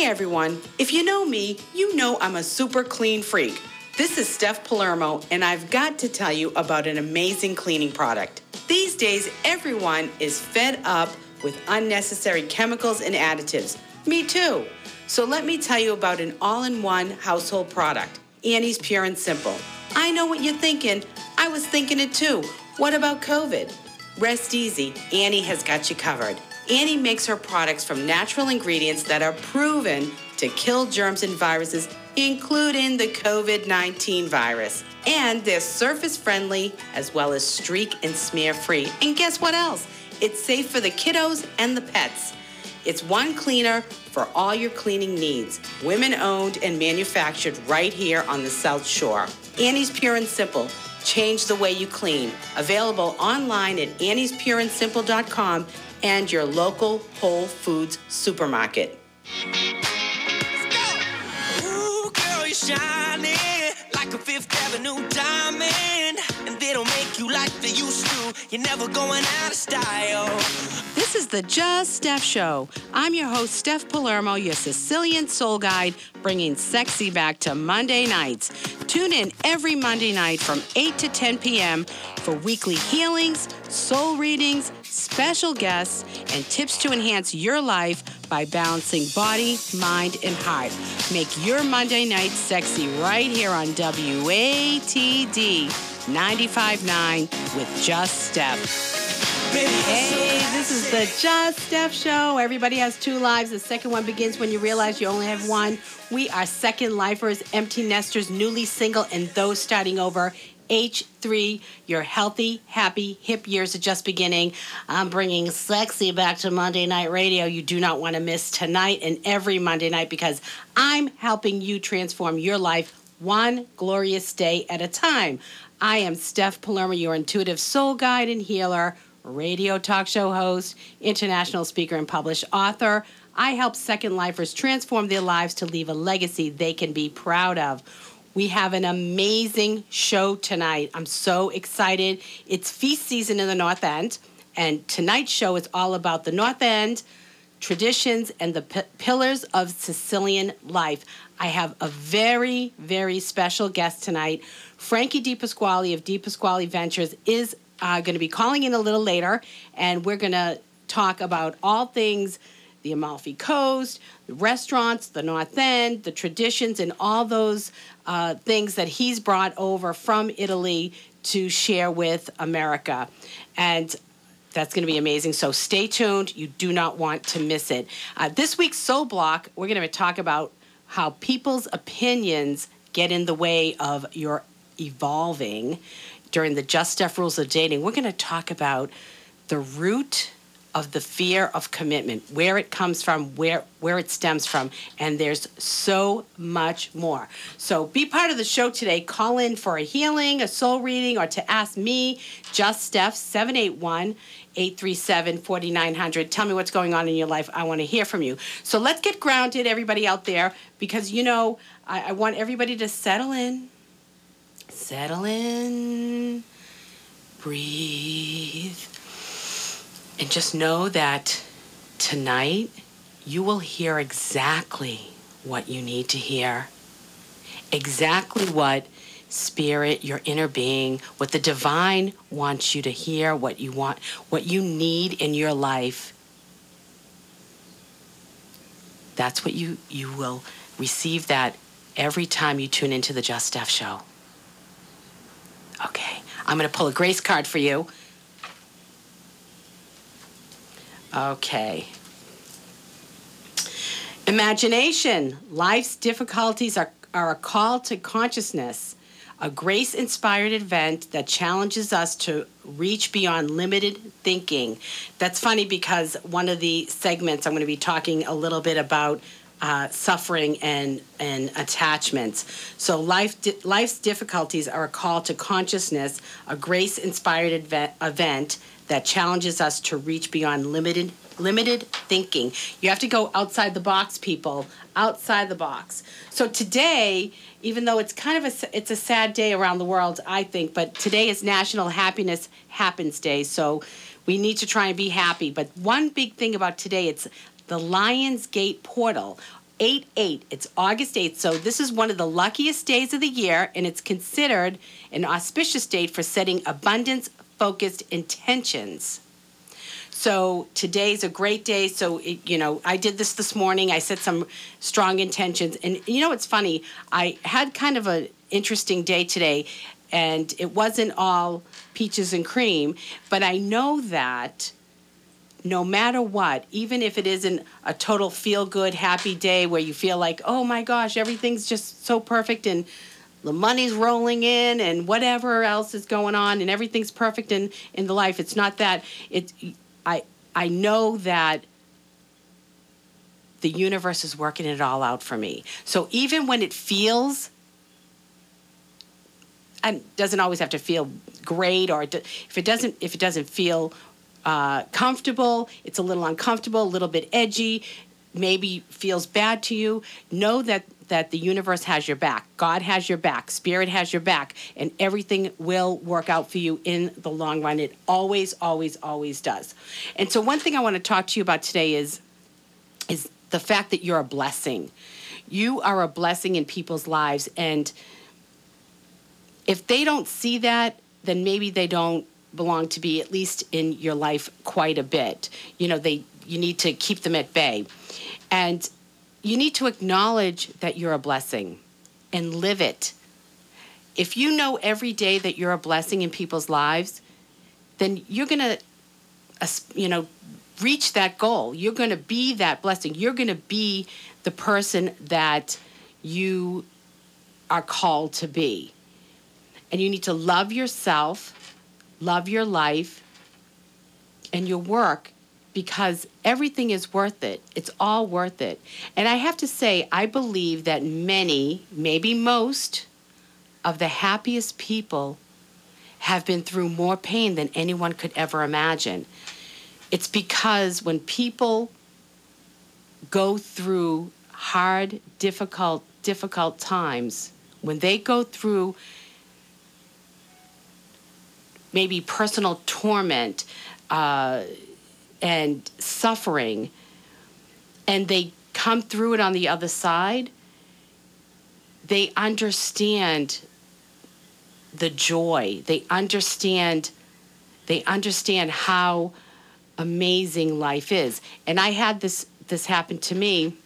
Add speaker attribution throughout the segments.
Speaker 1: Hey everyone, if you know me, you know I'm a super clean freak. This is Steph Palermo, and I've got to tell you about an amazing cleaning product. These days, everyone is fed up with unnecessary chemicals and additives. Me too. So let me tell you about an all in one household product Annie's Pure and Simple. I know what you're thinking. I was thinking it too. What about COVID? Rest easy, Annie has got you covered. Annie makes her products from natural ingredients that are proven to kill germs and viruses, including the COVID 19 virus. And they're surface friendly as well as streak and smear free. And guess what else? It's safe for the kiddos and the pets. It's one cleaner for all your cleaning needs. Women owned and manufactured right here on the South Shore. Annie's Pure and Simple. Change the way you clean. Available online at anniespureandsimple.com and your local Whole Foods supermarket.
Speaker 2: Ooh, girl, you're shining like a Fifth Avenue diamond. And they don't make you like they used to. You're never going out of style.
Speaker 1: This is the Just Steph Show. I'm your host, Steph Palermo, your Sicilian soul guide, bringing sexy back to Monday nights. Tune in every Monday night from 8 to 10 p.m. for weekly healings, soul readings, special guests, and tips to enhance your life by balancing body, mind, and heart. Make your Monday night sexy right here on WATD 95.9 with Just Steph. Hey, this is the Just Steph Show. Everybody has two lives. The second one begins when you realize you only have one. We are second lifers, empty nesters, newly single, and those starting over. H3, your healthy, happy, hip years are just beginning. I'm bringing sexy back to Monday Night Radio. You do not want to miss tonight and every Monday night because I'm helping you transform your life one glorious day at a time. I am Steph Palermo, your intuitive soul guide and healer, radio talk show host, international speaker, and published author. I help second lifers transform their lives to leave a legacy they can be proud of. We have an amazing show tonight. I'm so excited. It's feast season in the North End, and tonight's show is all about the North End traditions and the p- pillars of Sicilian life. I have a very, very special guest tonight. Frankie DePasquale of DePasquale Ventures is uh, going to be calling in a little later, and we're going to talk about all things the Amalfi Coast, restaurants, the North End, the traditions, and all those uh, things that he's brought over from Italy to share with America. And that's going to be amazing. So stay tuned. You do not want to miss it. Uh, this week's Soul Block, we're going to talk about how people's opinions get in the way of your evolving during the Just Steph Rules of Dating. We're going to talk about the root of the fear of commitment, where it comes from, where where it stems from, and there's so much more. So be part of the show today. Call in for a healing, a soul reading, or to ask me, Just Steph, 781 837 4900. Tell me what's going on in your life. I want to hear from you. So let's get grounded, everybody out there, because you know, I, I want everybody to settle in. Settle in. Breathe. And just know that tonight you will hear exactly what you need to hear. Exactly what spirit, your inner being, what the divine wants you to hear, what you want, what you need in your life. That's what you you will receive that every time you tune into the Just Steph show. Okay, I'm going to pull a grace card for you. Okay. Imagination. Life's difficulties are, are a call to consciousness, a grace inspired event that challenges us to reach beyond limited thinking. That's funny because one of the segments I'm going to be talking a little bit about uh, suffering and and attachments. So life di- life's difficulties are a call to consciousness, a grace inspired event, event that challenges us to reach beyond limited limited thinking. You have to go outside the box, people, outside the box. So today, even though it's kind of a it's a sad day around the world, I think, but today is National Happiness Happens Day. So we need to try and be happy. But one big thing about today, it's the Lions Gate portal. 8 8. It's August 8th. So this is one of the luckiest days of the year, and it's considered an auspicious date for setting abundance focused intentions. So today's a great day. So, it, you know, I did this this morning. I set some strong intentions. And you know, it's funny. I had kind of an interesting day today, and it wasn't all peaches and cream, but I know that no matter what, even if it isn't a total feel good, happy day where you feel like, oh my gosh, everything's just so perfect and the money's rolling in and whatever else is going on and everything's perfect in, in the life. It's not that. It, I, I know that the universe is working it all out for me. So even when it feels and doesn't always have to feel great or if it doesn't if it doesn't feel uh, comfortable it's a little uncomfortable a little bit edgy maybe feels bad to you know that that the universe has your back. God has your back. Spirit has your back. And everything will work out for you in the long run. It always always always does. And so one thing i want to talk to you about today is is the fact that you're a blessing. You are a blessing in people's lives. And if they don't see that, then maybe they don't belong to be at least in your life quite a bit. You know, they you need to keep them at bay. And you need to acknowledge that you're a blessing and live it. If you know every day that you're a blessing in people's lives, then you're going to you know reach that goal. You're going to be that blessing. You're going to be the person that you are called to be. And you need to love yourself, love your life, and your work because everything is worth it. It's all worth it. And I have to say, I believe that many, maybe most, of the happiest people have been through more pain than anyone could ever imagine. It's because when people go through hard, difficult, difficult times, when they go through maybe personal torment uh, and suffering, and they come through it on the other side, they understand the joy. They understand. They understand how amazing life is. And I had this this happen to me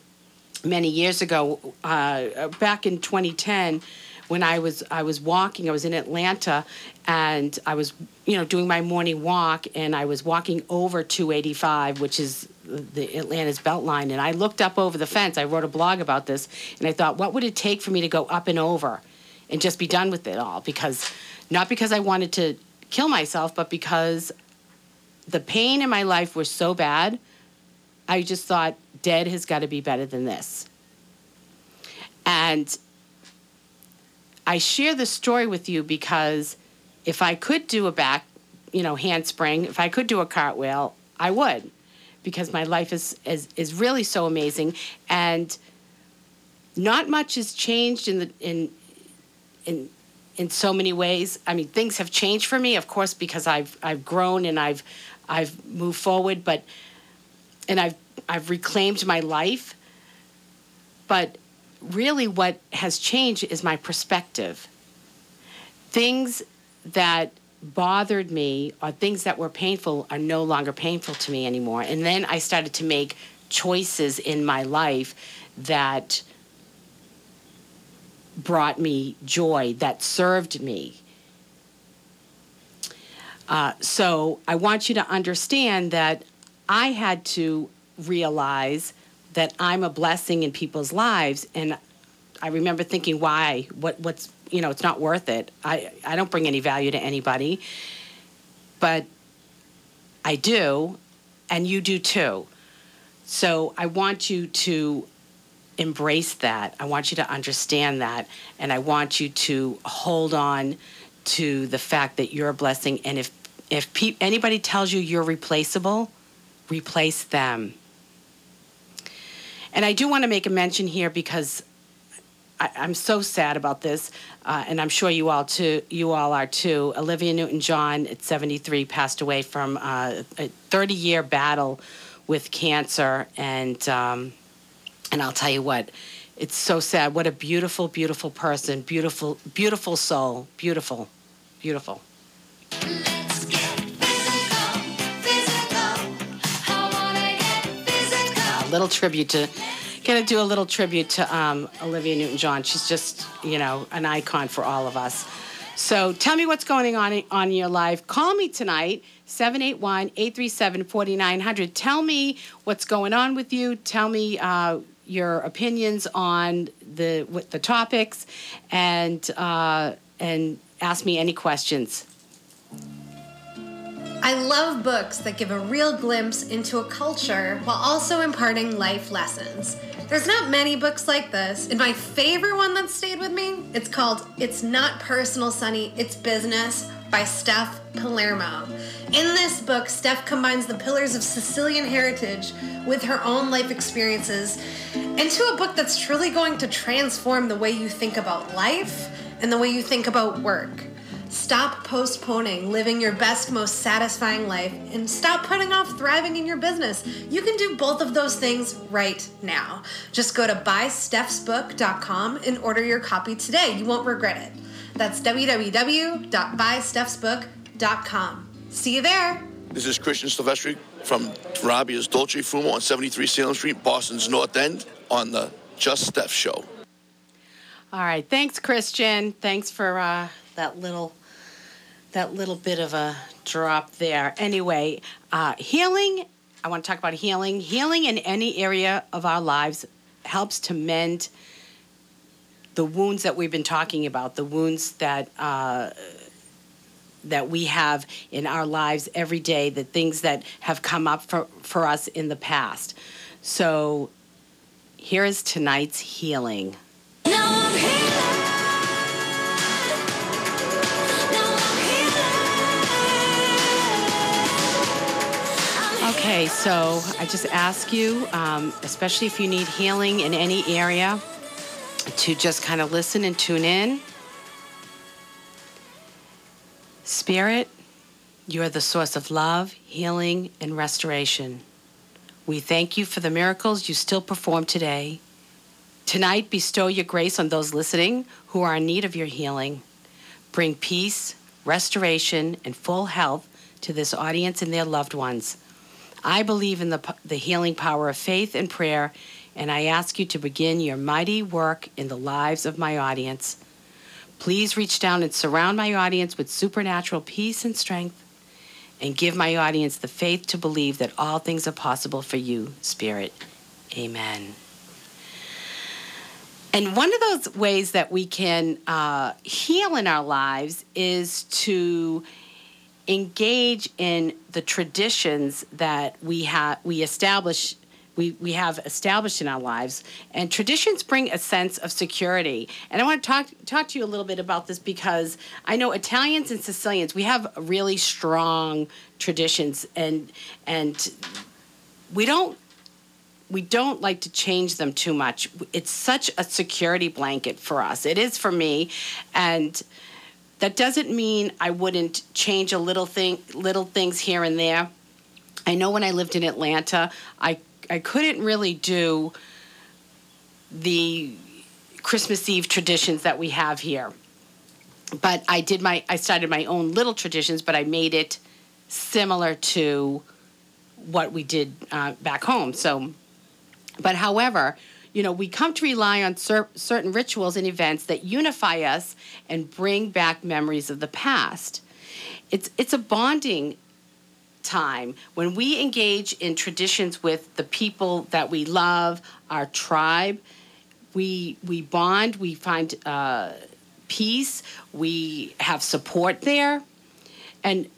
Speaker 1: many years ago, uh, back in 2010 when I was I was walking. I was in Atlanta, and I was you know doing my morning walk, and I was walking over 285, which is the Atlanta's Beltline, and I looked up over the fence. I wrote a blog about this, and I thought, what would it take for me to go up and over, and just be done with it all? Because not because I wanted to kill myself, but because the pain in my life was so bad. I just thought dead has got to be better than this. And I share this story with you because if I could do a back, you know, handspring, if I could do a cartwheel, I would, because my life is is is really so amazing, and not much has changed in the in in in so many ways. I mean, things have changed for me, of course, because I've I've grown and I've I've moved forward, but and I've I've reclaimed my life, but really what has changed is my perspective. Things that bothered me or things that were painful are no longer painful to me anymore. And then I started to make choices in my life that brought me joy, that served me. Uh, so I want you to understand that I had to realize that I'm a blessing in people's lives. And I remember thinking, why? What, what's, you know, it's not worth it. I, I don't bring any value to anybody. But I do, and you do too. So I want you to embrace that. I want you to understand that. And I want you to hold on to the fact that you're a blessing. And if, if pe- anybody tells you you're replaceable, replace them. And I do want to make a mention here because I, am so sad about this, uh, and I'm sure you all too. You all are too. Olivia Newton-John, at 73, passed away from uh, a 30-year battle with cancer, and um, And I'll tell you what, it's so sad. What a beautiful, beautiful person. Beautiful, beautiful soul. Beautiful, beautiful. Little tribute to, gonna do a little tribute to um, Olivia Newton John. She's just, you know, an icon for all of us. So tell me what's going on on your life. Call me tonight, 781 837 4900. Tell me what's going on with you. Tell me uh, your opinions on the with the topics and uh, and ask me any questions.
Speaker 3: I love books that give a real glimpse into a culture while also imparting life lessons. There's not many books like this, and my favorite one that stayed with me, it's called It's Not Personal, Sonny, It's Business by Steph Palermo. In this book, Steph combines the pillars of Sicilian heritage with her own life experiences into a book that's truly going to transform the way you think about life and the way you think about work. Stop postponing living your best, most satisfying life and stop putting off thriving in your business. You can do both of those things right now. Just go to buystephsbook.com and order your copy today. You won't regret it. That's www.buystephsbook.com. See you there.
Speaker 4: This is Christian Silvestri from Rabia's Dolce Fumo on 73 Salem Street, Boston's North End, on the Just Steph Show.
Speaker 1: All right, thanks, Christian. Thanks for uh, that little that little bit of a drop there. Anyway, uh, healing. I want to talk about healing. Healing in any area of our lives helps to mend the wounds that we've been talking about. The wounds that. Uh, that we have in our lives every day, the things that have come up for, for us in the past. So, here is tonight's healing. Okay, so I just ask you, um, especially if you need healing in any area, to just kind of listen and tune in. Spirit, you are the source of love, healing, and restoration. We thank you for the miracles you still perform today. Tonight, bestow your grace on those listening who are in need of your healing. Bring peace, restoration, and full health to this audience and their loved ones. I believe in the, the healing power of faith and prayer, and I ask you to begin your mighty work in the lives of my audience. Please reach down and surround my audience with supernatural peace and strength, and give my audience the faith to believe that all things are possible for you, Spirit. Amen. And one of those ways that we can uh, heal in our lives is to engage in the traditions that we have we establish we, we have established in our lives and traditions bring a sense of security and i want to talk talk to you a little bit about this because i know italians and sicilians we have really strong traditions and and we don't we don't like to change them too much. It's such a security blanket for us. It is for me, and that doesn't mean I wouldn't change a little thing, little things here and there. I know when I lived in Atlanta, I I couldn't really do the Christmas Eve traditions that we have here. But I did my I started my own little traditions, but I made it similar to what we did uh, back home. So but however, you know, we come to rely on cer- certain rituals and events that unify us and bring back memories of the past. It's it's a bonding time when we engage in traditions with the people that we love, our tribe. We we bond. We find uh, peace. We have support there, and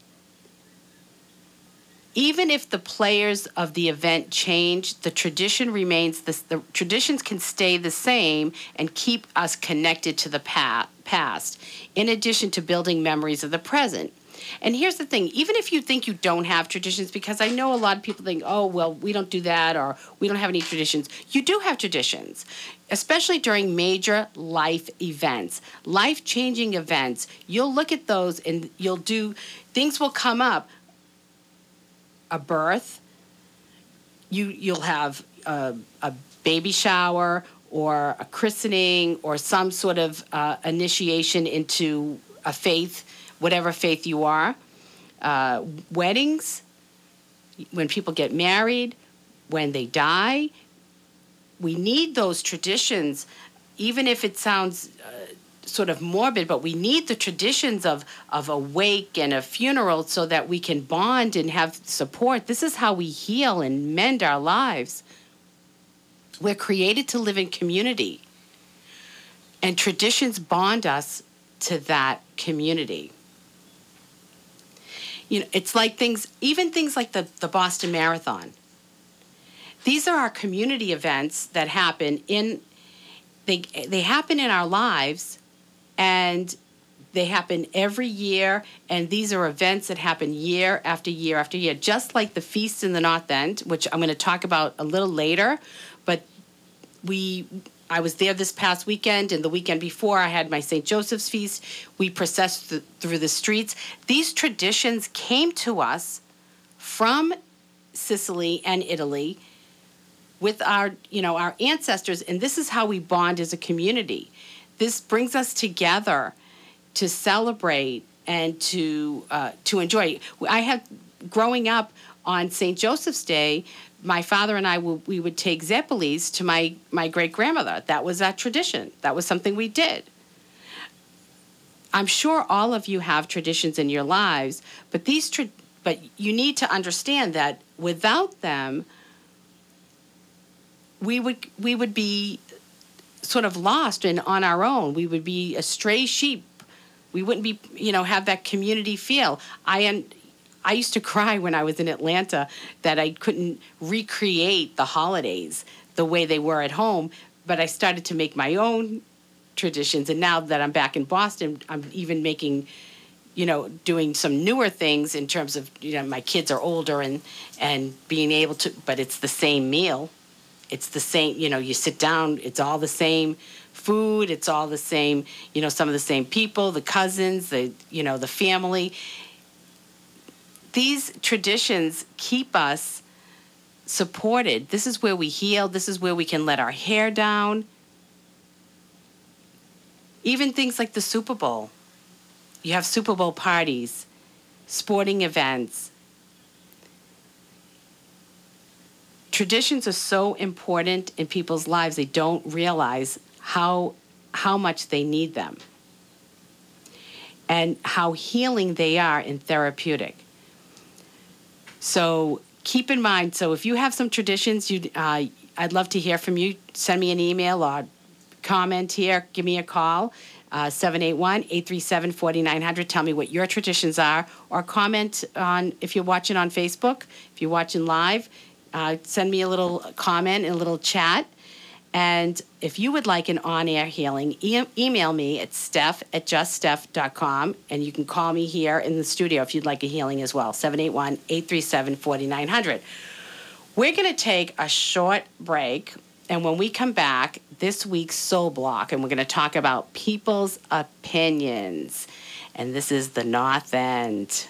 Speaker 1: even if the players of the event change, the tradition remains the, the traditions can stay the same and keep us connected to the pa- past, in addition to building memories of the present. And here's the thing even if you think you don't have traditions, because I know a lot of people think, oh, well, we don't do that or we don't have any traditions. You do have traditions, especially during major life events, life changing events. You'll look at those and you'll do, things will come up a birth, you you'll have a, a baby shower or a christening or some sort of uh, initiation into a faith, whatever faith you are, uh, weddings, when people get married, when they die. We need those traditions, even if it sounds uh, sort of morbid, but we need the traditions of, of a wake and a funeral so that we can bond and have support. This is how we heal and mend our lives. We're created to live in community, and traditions bond us to that community. You know, it's like things, even things like the, the Boston Marathon. These are our community events that happen in, they, they happen in our lives and they happen every year. And these are events that happen year after year after year just like the feast in the north end which i'm going to talk about a little later. But we i was there this past weekend and the weekend before i had my st joseph's feast. We processed th- through the streets. These traditions came to us from sicily and italy with our you know our ancestors. And this is how we bond as a community this brings us together to celebrate and to uh, to enjoy. I had growing up on St. Joseph's Day. My father and I would, we would take Zeppelis to my my great grandmother. That was a tradition. That was something we did. I'm sure all of you have traditions in your lives, but these tra- but you need to understand that without them, we would we would be sort of lost and on our own. We would be a stray sheep. We wouldn't be, you know, have that community feel. I and I used to cry when I was in Atlanta that I couldn't recreate the holidays the way they were at home, but I started to make my own traditions and now that I'm back in Boston, I'm even making you know, doing some newer things in terms of, you know, my kids are older and and being able to but it's the same meal it's the same you know you sit down it's all the same food it's all the same you know some of the same people the cousins the you know the family. These traditions keep us supported. This is where we heal. This is where we can let our hair down. Even things like the super bowl. You have super bowl parties sporting events traditions are so important in people's lives they don't realize how how much they need them and how healing they are and therapeutic. So keep in mind so if you have some traditions you uh, i'd love to hear from you. Send me an email or comment here. Give me a call uh, 781-837-4900 tell me what your traditions are or comment on if you're watching on facebook if you're watching live uh, send me a little comment a little chat. And if you would like an on air healing, e- email me at steph at juststeph.com. And you can call me here in the studio if you'd like a healing as well 781 837 4900. We're going to take a short break. And when we come back, this week's Soul Block, and we're going to talk about people's opinions. And this is the North End.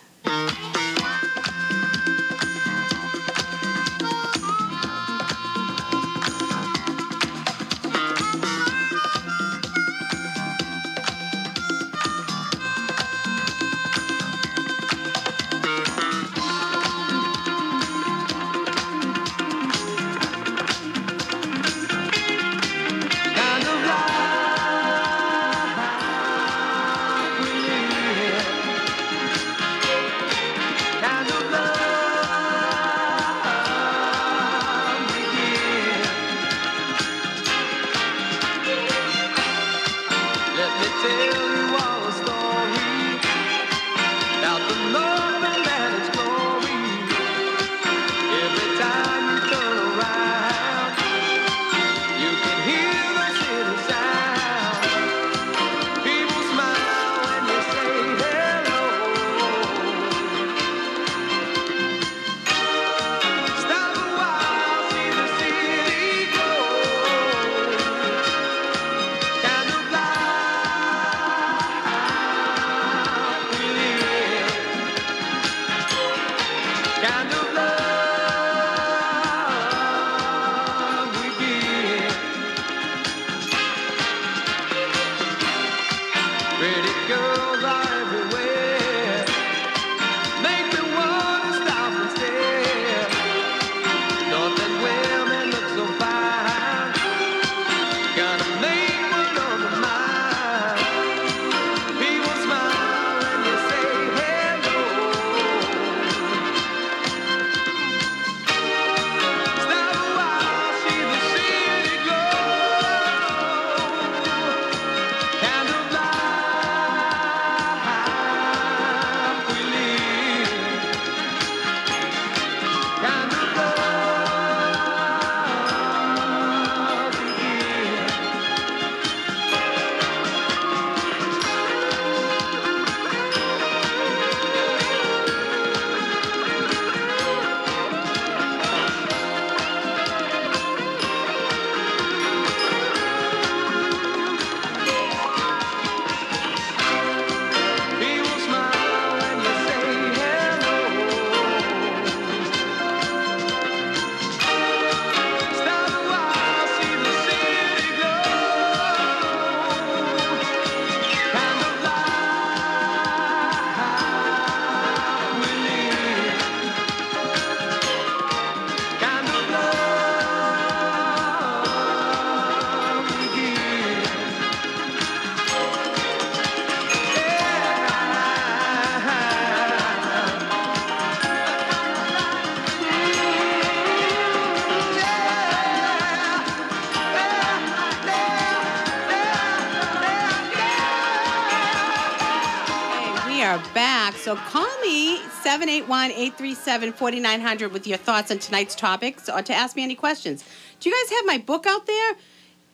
Speaker 1: So call me 781-837-4900 with your thoughts on tonight's topics or to ask me any questions. Do you guys have my book out there?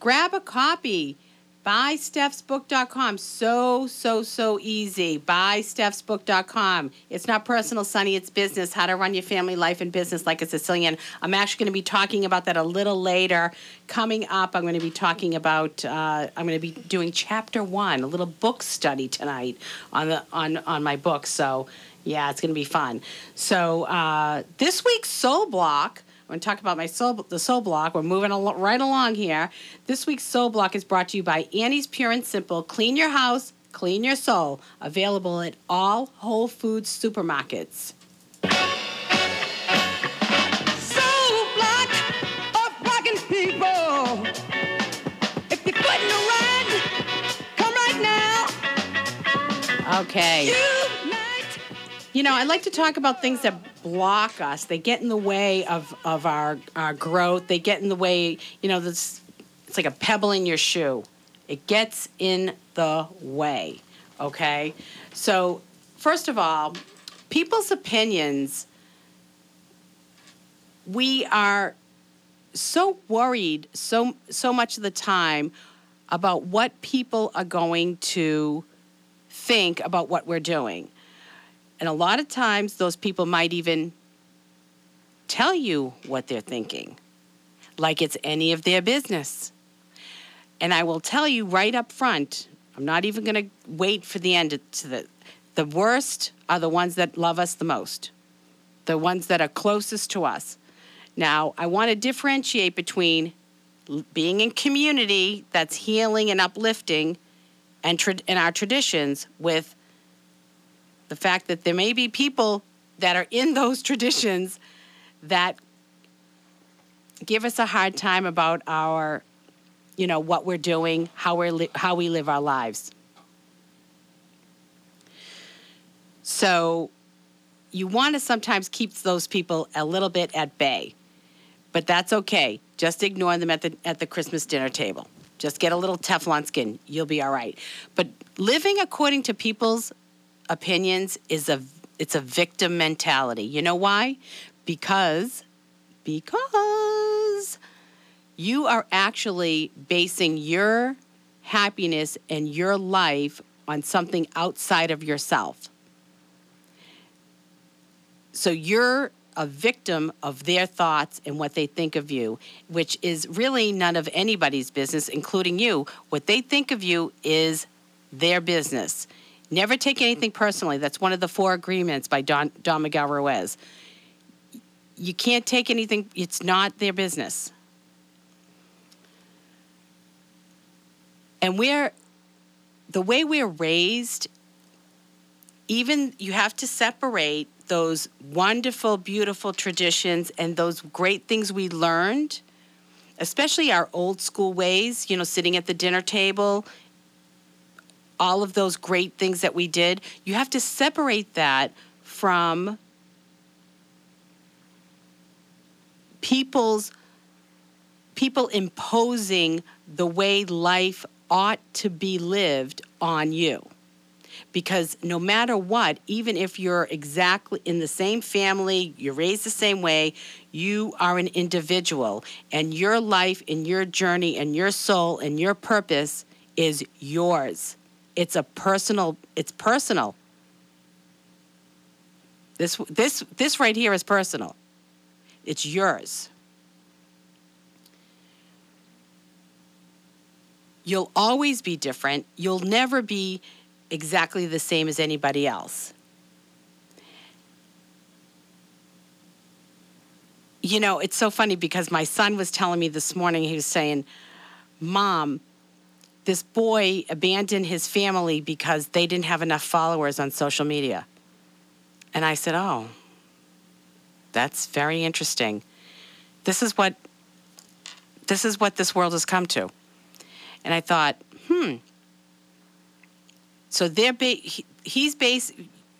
Speaker 1: Grab a copy. BuySteph'sBook.com. So, so, so easy. BuySteph'sBook.com. It's not personal, Sonny. It's business. How to run your family life and business like a Sicilian. I'm actually going to be talking about that a little later. Coming up, I'm going to be talking about. Uh, I'm going to be doing chapter one, a little book study tonight on the on on my book. So, yeah, it's going to be fun. So, uh, this week's Soul Block. Going talk about my soul, the soul block. We're moving al- right along here. This week's soul block is brought to you by Annie's Pure and Simple. Clean your house, clean your soul. Available at all Whole Foods supermarkets.
Speaker 2: Soul block of rockin' people. If you're footing around, come right now.
Speaker 1: Okay.
Speaker 2: Unite.
Speaker 1: You know, I like to talk about things that block us. They get in the way of, of our, our growth. They get in the way, you know, this it's like a pebble in your shoe. It gets in the way. Okay? So, first of all, people's opinions we are so worried so so much of the time about what people are going to think about what we're doing. And a lot of times, those people might even tell you what they're thinking, like it's any of their business. And I will tell you right up front, I'm not even going to wait for the end to the the worst are the ones that love us the most. The ones that are closest to us. Now, I want to differentiate between being in community that's healing and uplifting and tra- and our traditions with the fact that there may be people that are in those traditions that give us a hard time about our you know what we're doing how we're li- how we live our lives. So you want to sometimes keep those people a little bit at bay but that's okay. Just ignore them at the at the christmas dinner table. Just get a little teflon skin. You'll be all right. But living according to people's opinions is a it's a victim mentality. You know why? Because because you are actually basing your happiness and your life on something outside of yourself. So you're a victim of their thoughts and what they think of you, which is really none of anybody's business, including you. What they think of you is their business. Never take anything personally. That's one of the four agreements by Don, Don Miguel Ruiz. You can't take anything, it's not their business. And we're, the way we're raised, even you have to separate those wonderful, beautiful traditions and those great things we learned, especially our old school ways, you know, sitting at the dinner table, all of those great things that we did, you have to separate that from people's people imposing the way life ought to be lived on you. Because no matter what, even if you're exactly in the same family, you're raised the same way, you are an individual. And your life and your journey and your soul and your purpose is yours. It's a personal, it's personal. This, this, this right here is personal. It's yours. You'll always be different. You'll never be exactly the same as anybody else. You know, it's so funny because my son was telling me this morning, he was saying, Mom, this boy abandoned his family because they didn't have enough followers on social media. And I said, Oh, that's very interesting. This is what this is what this world has come to. And I thought, hmm. So they're ba- he, he's base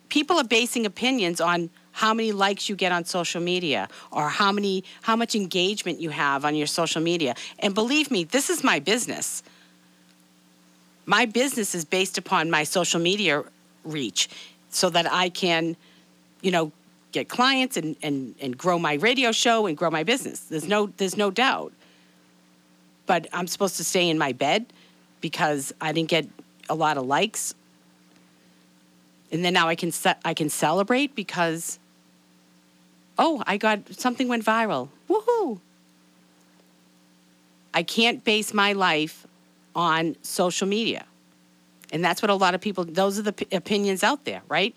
Speaker 1: people are basing opinions on how many likes you get on social media or how many how much engagement you have on your social media. And believe me, this is my business. My business is based upon my social media reach. so that I can, you know, get clients and, and, and grow my radio show and grow my business. There's no there's no doubt. But I'm supposed to stay in my bed because I didn't get a lot of likes. And then now I can ce- I can celebrate because oh, I got something went viral. Woohoo. I can't base my life on social media. And that's what a lot of people, those are the p- opinions out there, right?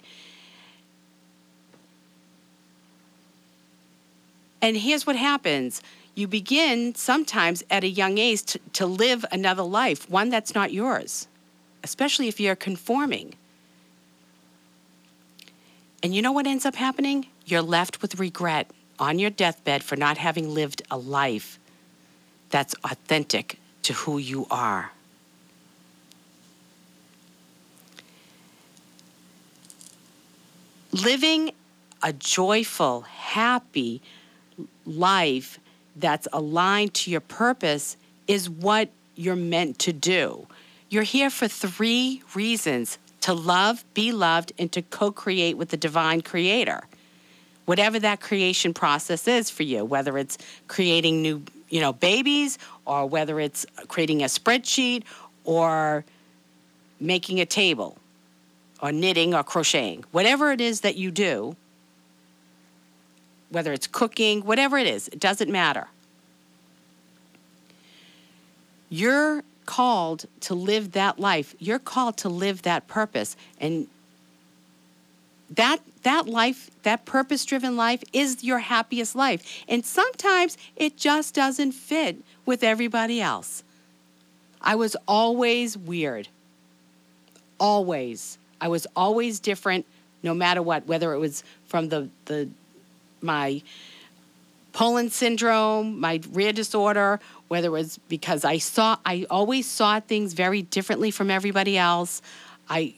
Speaker 1: And here's what happens you begin sometimes at a young age to, to live another life, one that's not yours, especially if you're conforming. And you know what ends up happening? You're left with regret on your deathbed for not having lived a life that's authentic to who you are. Living a joyful, happy life that's aligned to your purpose is what you're meant to do. You're here for three reasons to love, be loved, and to co create with the divine creator. Whatever that creation process is for you, whether it's creating new you know, babies or whether it's creating a spreadsheet or making a table or knitting or crocheting, whatever it is that you do, whether it's cooking, whatever it is, it doesn't matter. You're called to live that life. You're called to live that purpose. And that that life, that purpose-driven life is your happiest life. And sometimes it just doesn't fit with everybody else. I was always weird. Always. I was always different no matter what, whether it was from the the my Poland syndrome, my rare disorder, whether it was because I saw I always saw things very differently from everybody else. I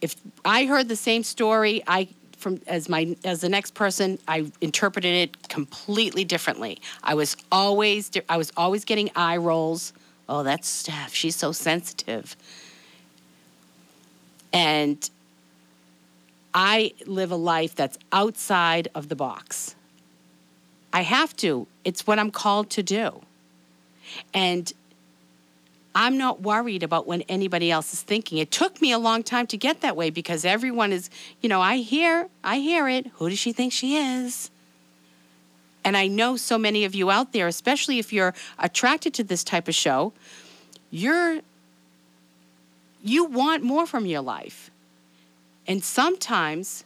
Speaker 1: if I heard the same story, I from as my as the next person, I interpreted it completely differently. I was always I was always getting eye rolls. Oh, that's Steph. She's so sensitive. And I live a life that's outside of the box. I have to. It's what I'm called to do. And I'm not worried about when anybody else is thinking. It took me a long time to get that way because everyone is, you know, I hear, I hear it. Who does she think she is? And I know so many of you out there, especially if you're attracted to this type of show, you're you want more from your life. And sometimes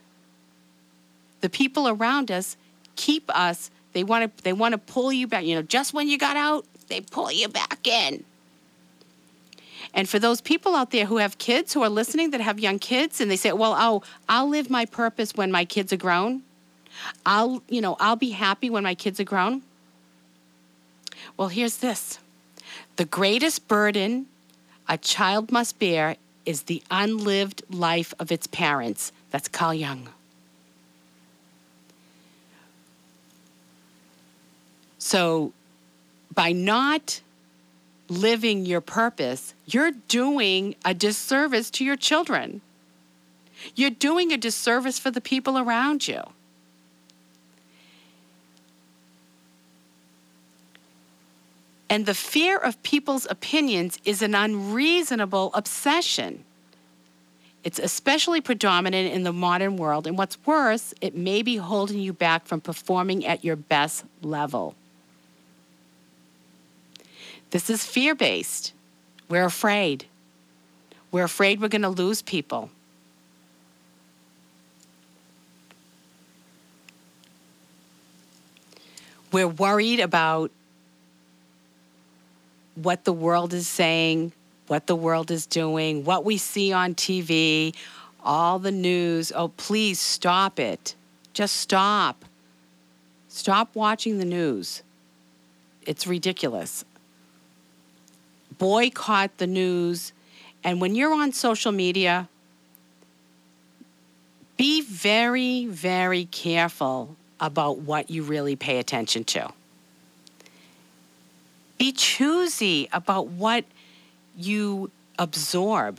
Speaker 1: the people around us keep us they want to they want to pull you back, you know, just when you got out, they pull you back in. And for those people out there who have kids who are listening that have young kids and they say, "Well, oh, I'll live my purpose when my kids are grown. I'll, you know, I'll be happy when my kids are grown." Well, here's this. The greatest burden a child must bear is the unlived life of its parents. That's Carl Jung. So, by not living your purpose, you're doing a disservice to your children. You're doing a disservice for the people around you. And the fear of people's opinions is an unreasonable obsession. It's especially predominant in the modern world, and what's worse, it may be holding you back from performing at your best level. This is fear based. We're afraid. We're afraid we're going to lose people. We're worried about what the world is saying, what the world is doing, what we see on TV, all the news. Oh, please stop it. Just stop. Stop watching the news. It's ridiculous. Boycott the news. And when you're on social media, be very, very careful about what you really pay attention to. Be choosy about what you absorb.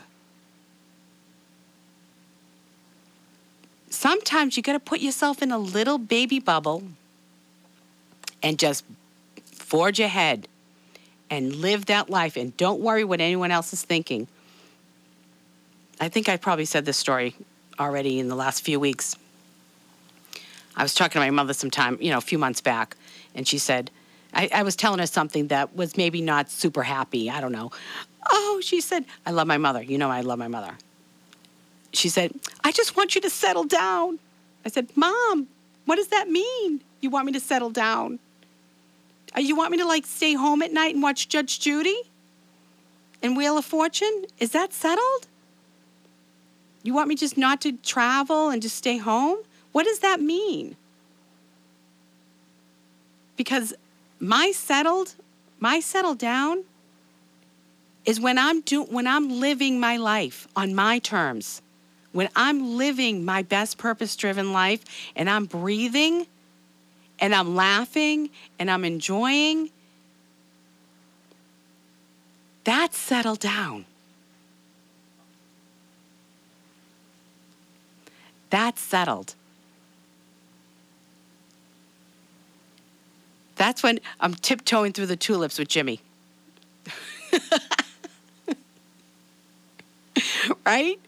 Speaker 1: sometimes you got to put yourself in a little baby bubble and just forge ahead and live that life and don't worry what anyone else is thinking. I think I probably said this story already in the last few weeks. I was talking to my mother sometime, you know, a few months back, and she said, I, I was telling her something that was maybe not super happy. I don't know. Oh, she said, I love my mother. You know, I love my mother. She said, I just want you to settle down. I said, Mom, what does that mean? You want me to settle down? Uh, You want me to like stay home at night and watch Judge Judy and Wheel of Fortune? Is that settled? You want me just not to travel and just stay home? What does that mean? Because my settled, my settled down is when I'm do when I'm living my life on my terms. When I'm living my best purpose driven life and I'm breathing and I'm laughing and I'm enjoying that's settled down. That's settled. That's when I'm tiptoeing through the tulips with Jimmy. right?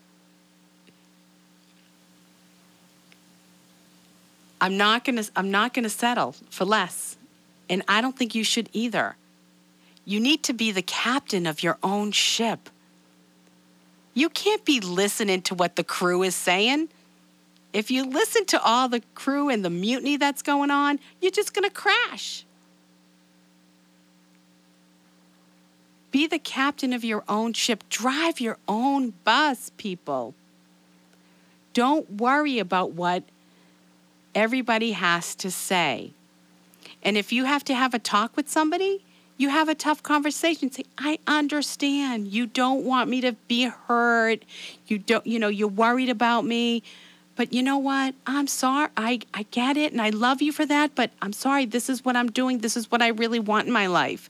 Speaker 1: I'm not going to I'm not going to settle for less. And I don't think you should either. You need to be the captain of your own ship. You can't be listening to what the crew is saying. If you listen to all the crew and the mutiny that's going on, you're just going to crash. Be the captain of your own ship. Drive your own bus, people. Don't worry about what everybody has to say. And if you have to have a talk with somebody, you have a tough conversation. Say, I understand. You don't want me to be hurt. You don't, you know, you're worried about me. But you know what? I'm sorry. I, I get it and I love you for that, but I'm sorry. This is what I'm doing. This is what I really want in my life.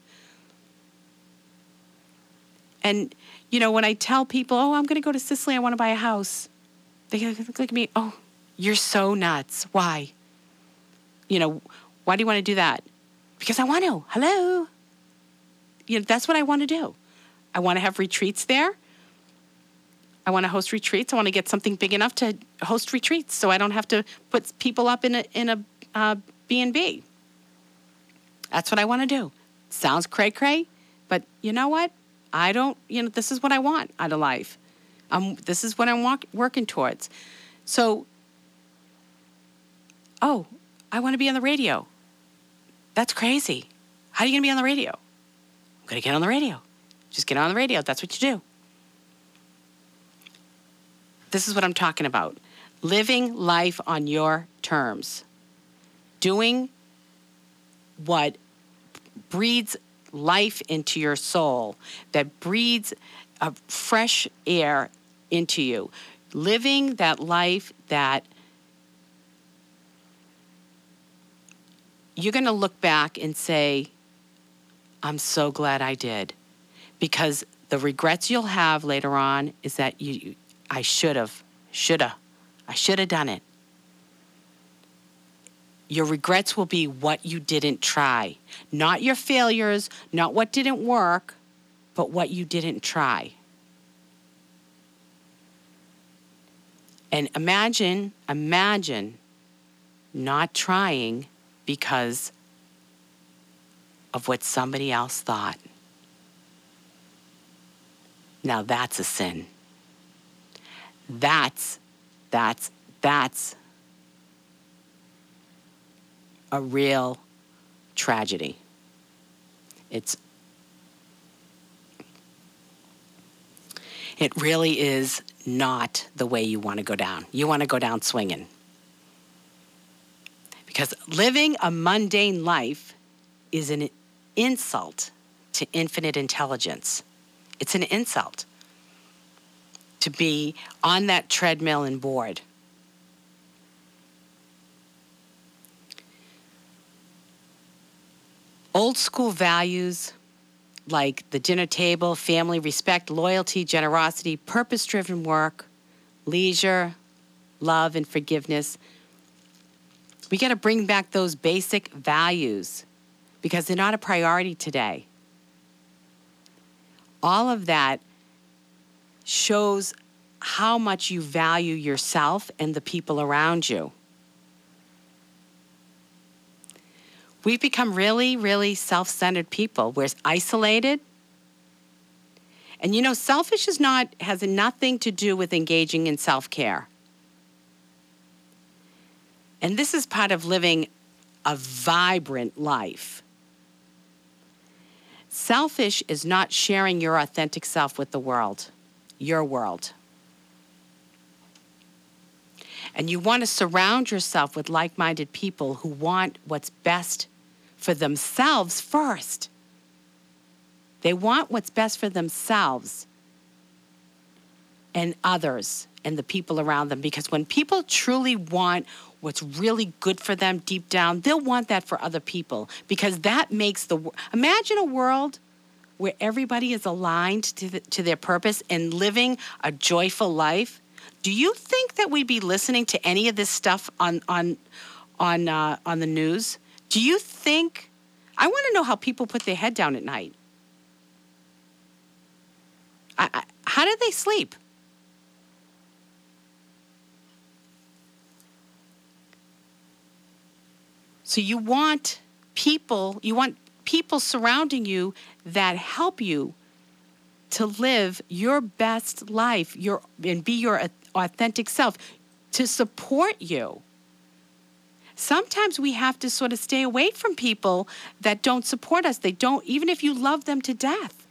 Speaker 1: And, you know, when I tell people, oh, I'm going to go to Sicily, I want to buy a house, they look at me, oh, you're so nuts. Why? You know, why do you want to do that? Because I want to. Hello. You know, that's what I want to do. I want to have retreats there. I want to host retreats. I want to get something big enough to host retreats, so I don't have to put people up in a in a uh, B and B. That's what I want to do. Sounds cray cray, but you know what? I don't. You know, this is what I want out of life. Um, this is what I'm walk, working towards. So, oh, I want to be on the radio. That's crazy. How are you going to be on the radio? I'm going to get on the radio. Just get on the radio. That's what you do. This is what I'm talking about. Living life on your terms. Doing what breathes life into your soul, that breathes a fresh air into you. Living that life that you're going to look back and say, I'm so glad I did. Because the regrets you'll have later on is that you, I should have, shoulda, I should have done it. Your regrets will be what you didn't try, not your failures, not what didn't work, but what you didn't try. And imagine, imagine not trying because of what somebody else thought. Now that's a sin. That's, that's, that's a real tragedy. It's, it really is not the way you want to go down. You want to go down swinging. Because living a mundane life is an insult to infinite intelligence. It's an insult to be on that treadmill and bored. Old school values like the dinner table, family, respect, loyalty, generosity, purpose driven work, leisure, love and forgiveness. We got to bring back those basic values because they're not a priority today. All of that shows how much you value yourself and the people around you. We've become really, really self centered people. We're isolated. And you know, selfish is not, has nothing to do with engaging in self care. And this is part of living a vibrant life. Selfish is not sharing your authentic self with the world, your world. And you want to surround yourself with like minded people who want what's best for themselves first. They want what's best for themselves and others and the people around them because when people truly want what's really good for them deep down, they'll want that for other people because that makes the imagine a world where everybody is aligned to, the, to their purpose and living a joyful life. Do you think that we'd be listening to any of this stuff on on on uh, on the news? Do you think? I want to know how people put their head down at night. I, I, how did they sleep? So you want people, you want people surrounding you that help you to live your best life, your and be your authentic self, to support you. Sometimes we have to sort of stay away from people that don't support us. They don't, even if you love them to death.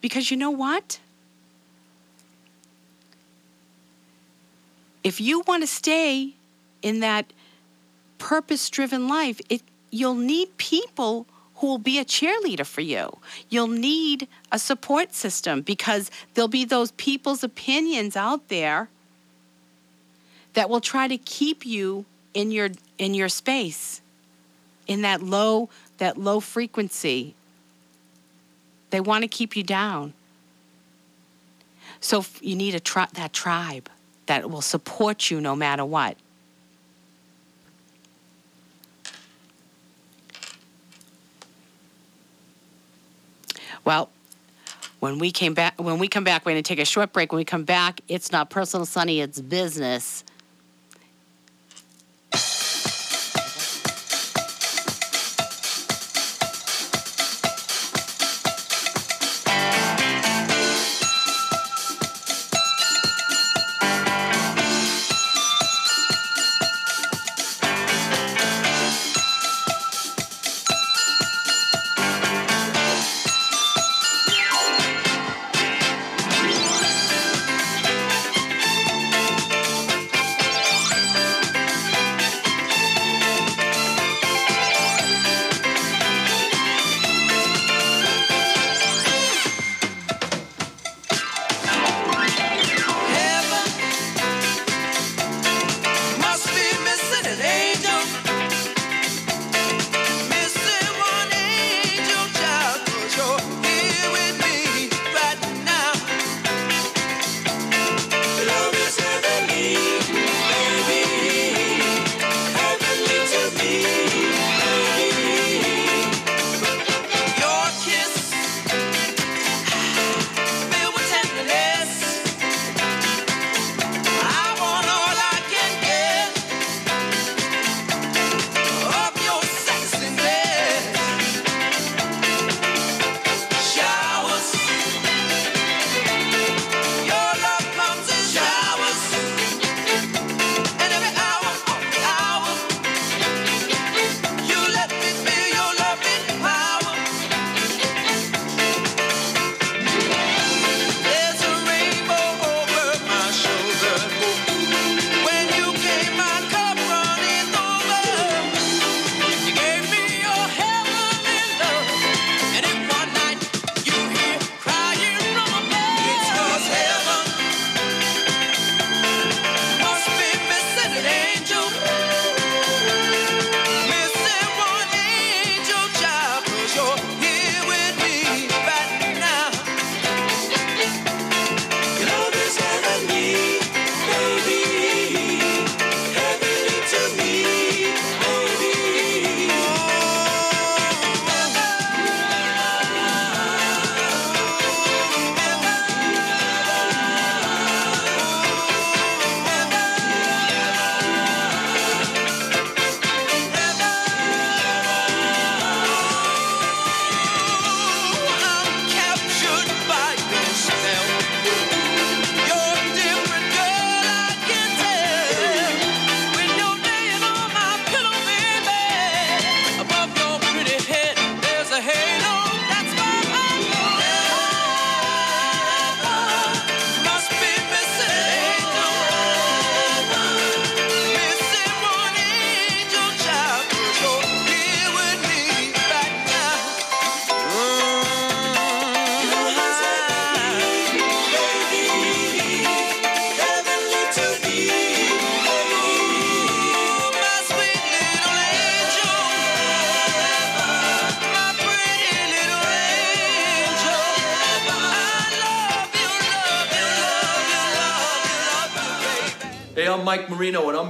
Speaker 1: Because you know what? If you want to stay in that purpose driven life, it, you'll need people who will be a cheerleader for you. You'll need a support system because there'll be those people's opinions out there that will try to keep you in your in your space in that low that low frequency. They want to keep you down. So you need a tri- that tribe that will support you no matter what. Well, when we came back, when we come back, we're going to take a short break. When we come back, it's not personal, Sonny. It's business.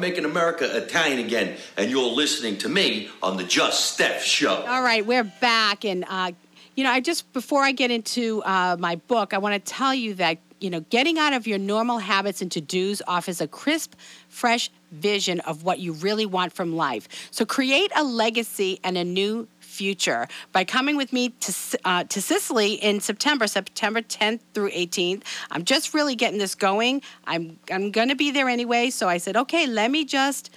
Speaker 5: Making America Italian again. And you're listening to me on the Just Steph Show.
Speaker 1: All right, we're back, and uh, you know, I just before I get into uh, my book, I want to tell you that you know, getting out of your normal habits and to dos offers a crisp, fresh vision of what you really want from life. So create a legacy and a new future by coming with me to uh, to Sicily in September, September 10th through 18th. I'm just really getting this going. I'm I'm going to be there anyway, so I said, okay, let me just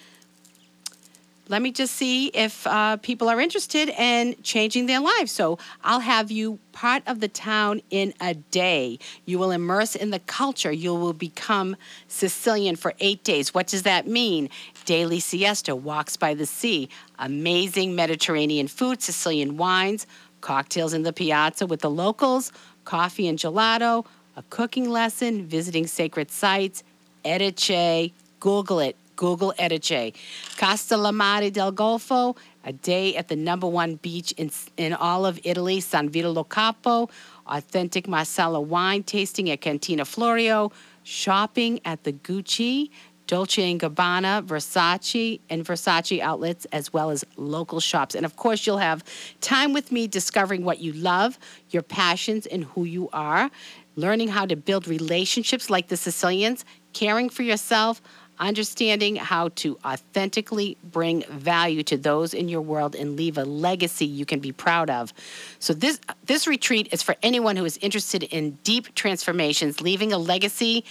Speaker 1: let me just see if uh, people are interested in changing their lives. So I'll have you part of the town in a day. You will immerse in the culture. You will become Sicilian for eight days. What does that mean? Daily siesta, walks by the sea, amazing Mediterranean food, Sicilian wines, cocktails in the piazza with the locals, coffee and gelato, a cooking lesson, visiting sacred sites, Erice, Google it. Google Erice. Castellammare del Golfo, a day at the number one beach in, in all of Italy, San Vito lo Capo, authentic Marsala wine tasting at Cantina Florio, shopping at the Gucci, Dolce & Gabbana, Versace, and Versace outlets, as well as local shops. And of course, you'll have time with me discovering what you love, your passions, and who you are, learning how to build relationships like the Sicilians, caring for yourself, understanding how to authentically bring value to those in your world and leave a legacy you can be proud of. So this this retreat is for anyone who is interested in deep transformations, leaving a legacy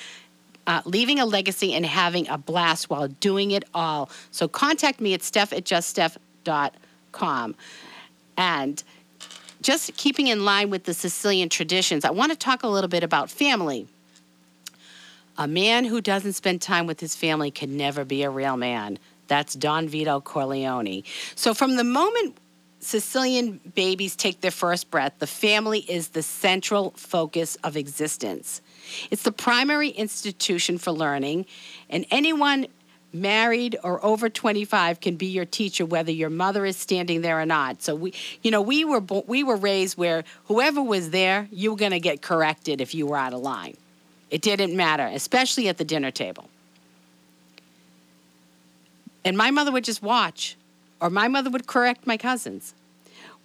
Speaker 1: uh, leaving a legacy and having a blast while doing it all. So contact me at steph at juststeph.com. And just keeping in line with the Sicilian traditions, I want to talk a little bit about family. A man who doesn't spend time with his family can never be a real man. That's Don Vito Corleone. So, from the moment Sicilian babies take their first breath, the family is the central focus of existence. It's the primary institution for learning, and anyone married or over 25 can be your teacher whether your mother is standing there or not so we you know we were we were raised where whoever was there you were going to get corrected if you were out of line it didn't matter, especially at the dinner table. And my mother would just watch, or my mother would correct my cousins.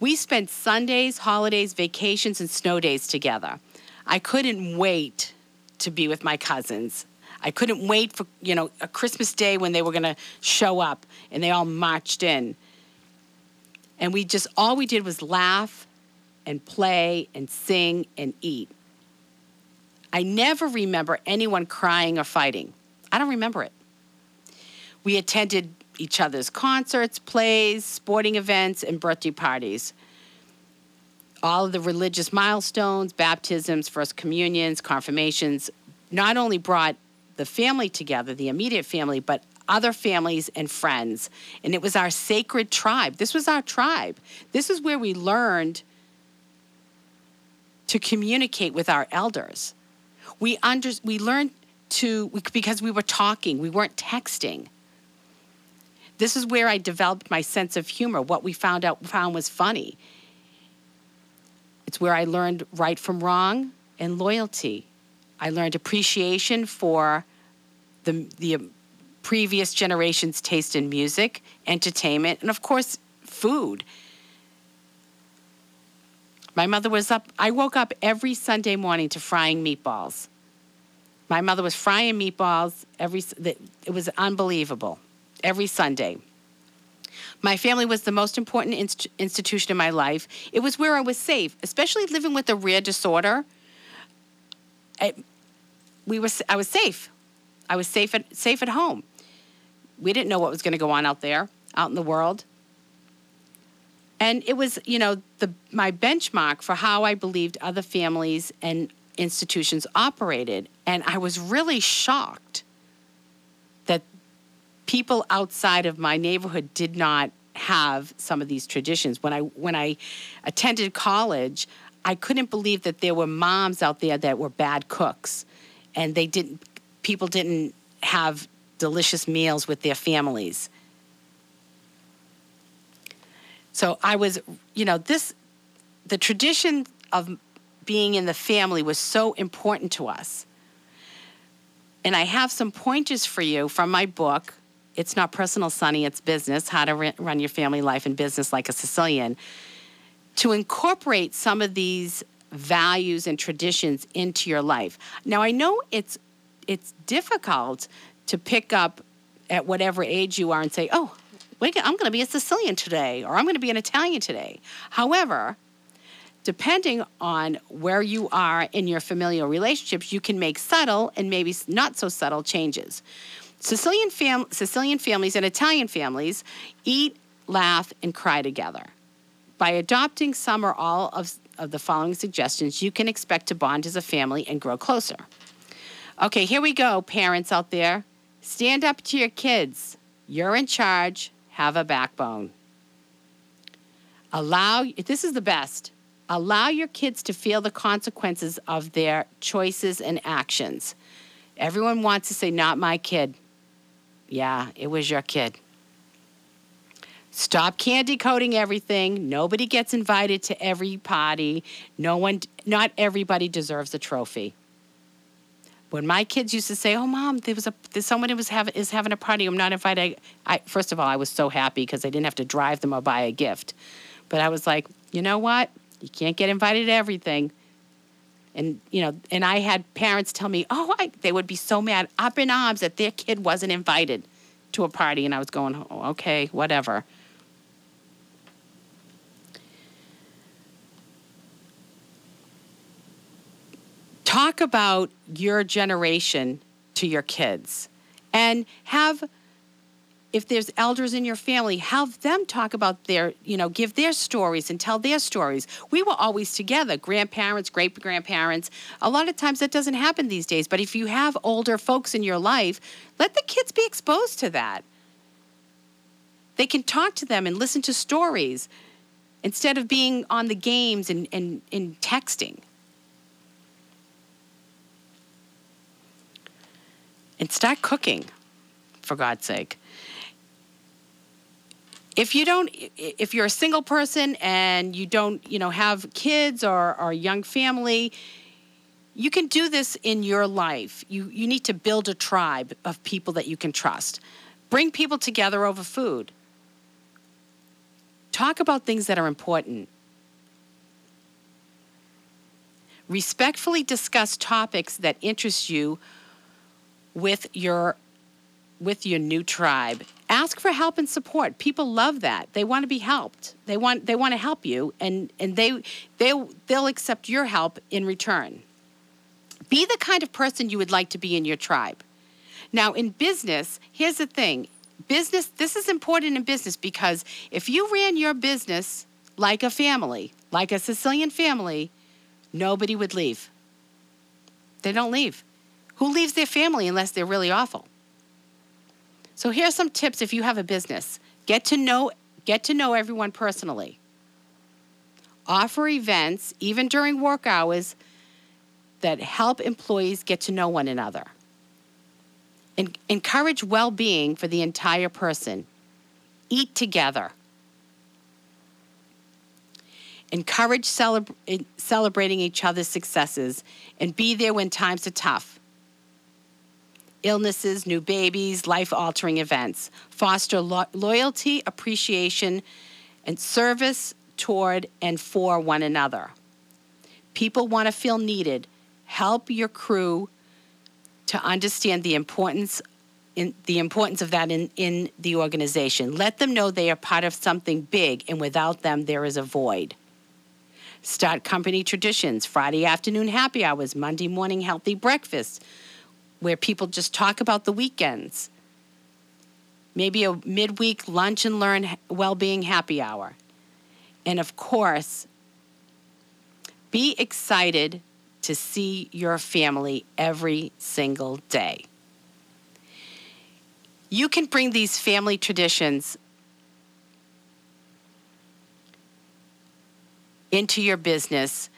Speaker 1: We spent Sundays, holidays, vacations, and snow days together. I couldn't wait to be with my cousins. I couldn't wait for, you know, a Christmas day when they were going to show up and they all marched in. And we just, all we did was laugh and play and sing and eat. I never remember anyone crying or fighting. I don't remember it. We attended each other's concerts, plays, sporting events, and birthday parties. All of the religious milestones, baptisms, first communions, confirmations, not only brought the family together, the immediate family, but other families and friends. And it was our sacred tribe. This was our tribe. This is where we learned to communicate with our elders. We under, we learned to because we were talking, we weren't texting. This is where I developed my sense of humor. What we found out found was funny. It's where I learned right from wrong and loyalty. I learned appreciation for the the previous generation's taste in music, entertainment, and of course, food. My mother was up, I woke up every Sunday morning to frying meatballs. My mother was frying meatballs every, it was unbelievable, every Sunday. My family was the most important inst- institution in my life. It was where I was safe, especially living with a rare disorder. I, we were, I was safe. I was safe at, safe at home. We didn't know what was going to go on out there, out in the world. And it was, you know, the my benchmark for how I believed other families and institutions operated. And I was really shocked that people outside of my neighborhood did not have some of these traditions. When I when I attended college, I couldn't believe that there were moms out there that were bad cooks and they didn't people didn't have delicious meals with their families. So I was, you know, this, the tradition of being in the family was so important to us. And I have some pointers for you from my book. It's not personal, Sonny, it's business how to run your family life and business like a Sicilian. To incorporate some of these values and traditions into your life. Now, I know it's it's difficult to pick up at whatever age you are and say, "Oh, I'm going to be a Sicilian today," or "I'm going to be an Italian today." However, depending on where you are in your familial relationships, you can make subtle and maybe not so subtle changes. Sicilian, fam- Sicilian families and Italian families eat, laugh, and cry together. By adopting some or all of, of the following suggestions, you can expect to bond as a family and grow closer. Okay, here we go, parents out there. Stand up to your kids. You're in charge. Have a backbone. Allow, this is the best. Allow your kids to feel the consequences of their choices and actions. Everyone wants to say, not my kid. Yeah, it was your kid. Stop candy coating everything. Nobody gets invited to every party. No one, not everybody deserves a trophy. When my kids used to say, "Oh, mom, there was a there's someone was having is having a party. I'm not invited." I, I first of all, I was so happy because I didn't have to drive them or buy a gift. But I was like, you know what? You can't get invited to everything. And you know, and I had parents tell me, "Oh, I, they would be so mad, up in arms that their kid wasn't invited to a party." And I was going, oh, "Okay, whatever." Talk about your generation to your kids and have if there's elders in your family have them talk about their you know give their stories and tell their stories. We were always together grandparents great grandparents a lot of times that doesn't happen these days but if you have older folks in your life let the kids be exposed to that. They can talk to them and listen to stories instead of being on the games and, and, and texting and start cooking for god's sake. If you don't if you're a single person and you don't you know have kids or, or a young family you can do this in your life. You you need to build a tribe of people that you can trust. Bring people together over food. Talk about things that are important. Respectfully discuss topics that interest you with your with your new tribe. Ask for help and support. People love that. They want to be helped. They want they want to help you and and they they they'll accept your help in return. Be the kind of person you would like to be in your tribe. Now in business here's the thing. Business this is important in business because if you ran your business like a family like a sicilian family nobody would leave. They don't leave who leaves their family unless they're really awful so here's some tips if you have a business. Get to know get to know everyone personally. Offer events even during work hours that help employees get to know one another. En- encourage well-being for the entire person. Eat together. Encourage celebra- eh, celebrating each other's successes and be there when times are tough illnesses, new babies, life altering events. Foster lo- loyalty, appreciation, and service toward and for one another. People want to feel needed. Help your crew to understand the importance in the importance of that in, in the organization. Let them know they are part of something big and without them there is a void. Start company traditions, Friday afternoon happy hours, Monday morning healthy breakfast, where people just talk about the weekends. Maybe a midweek lunch and learn well being happy hour. And of course, be excited to see your family every single day. You can bring these family traditions into your business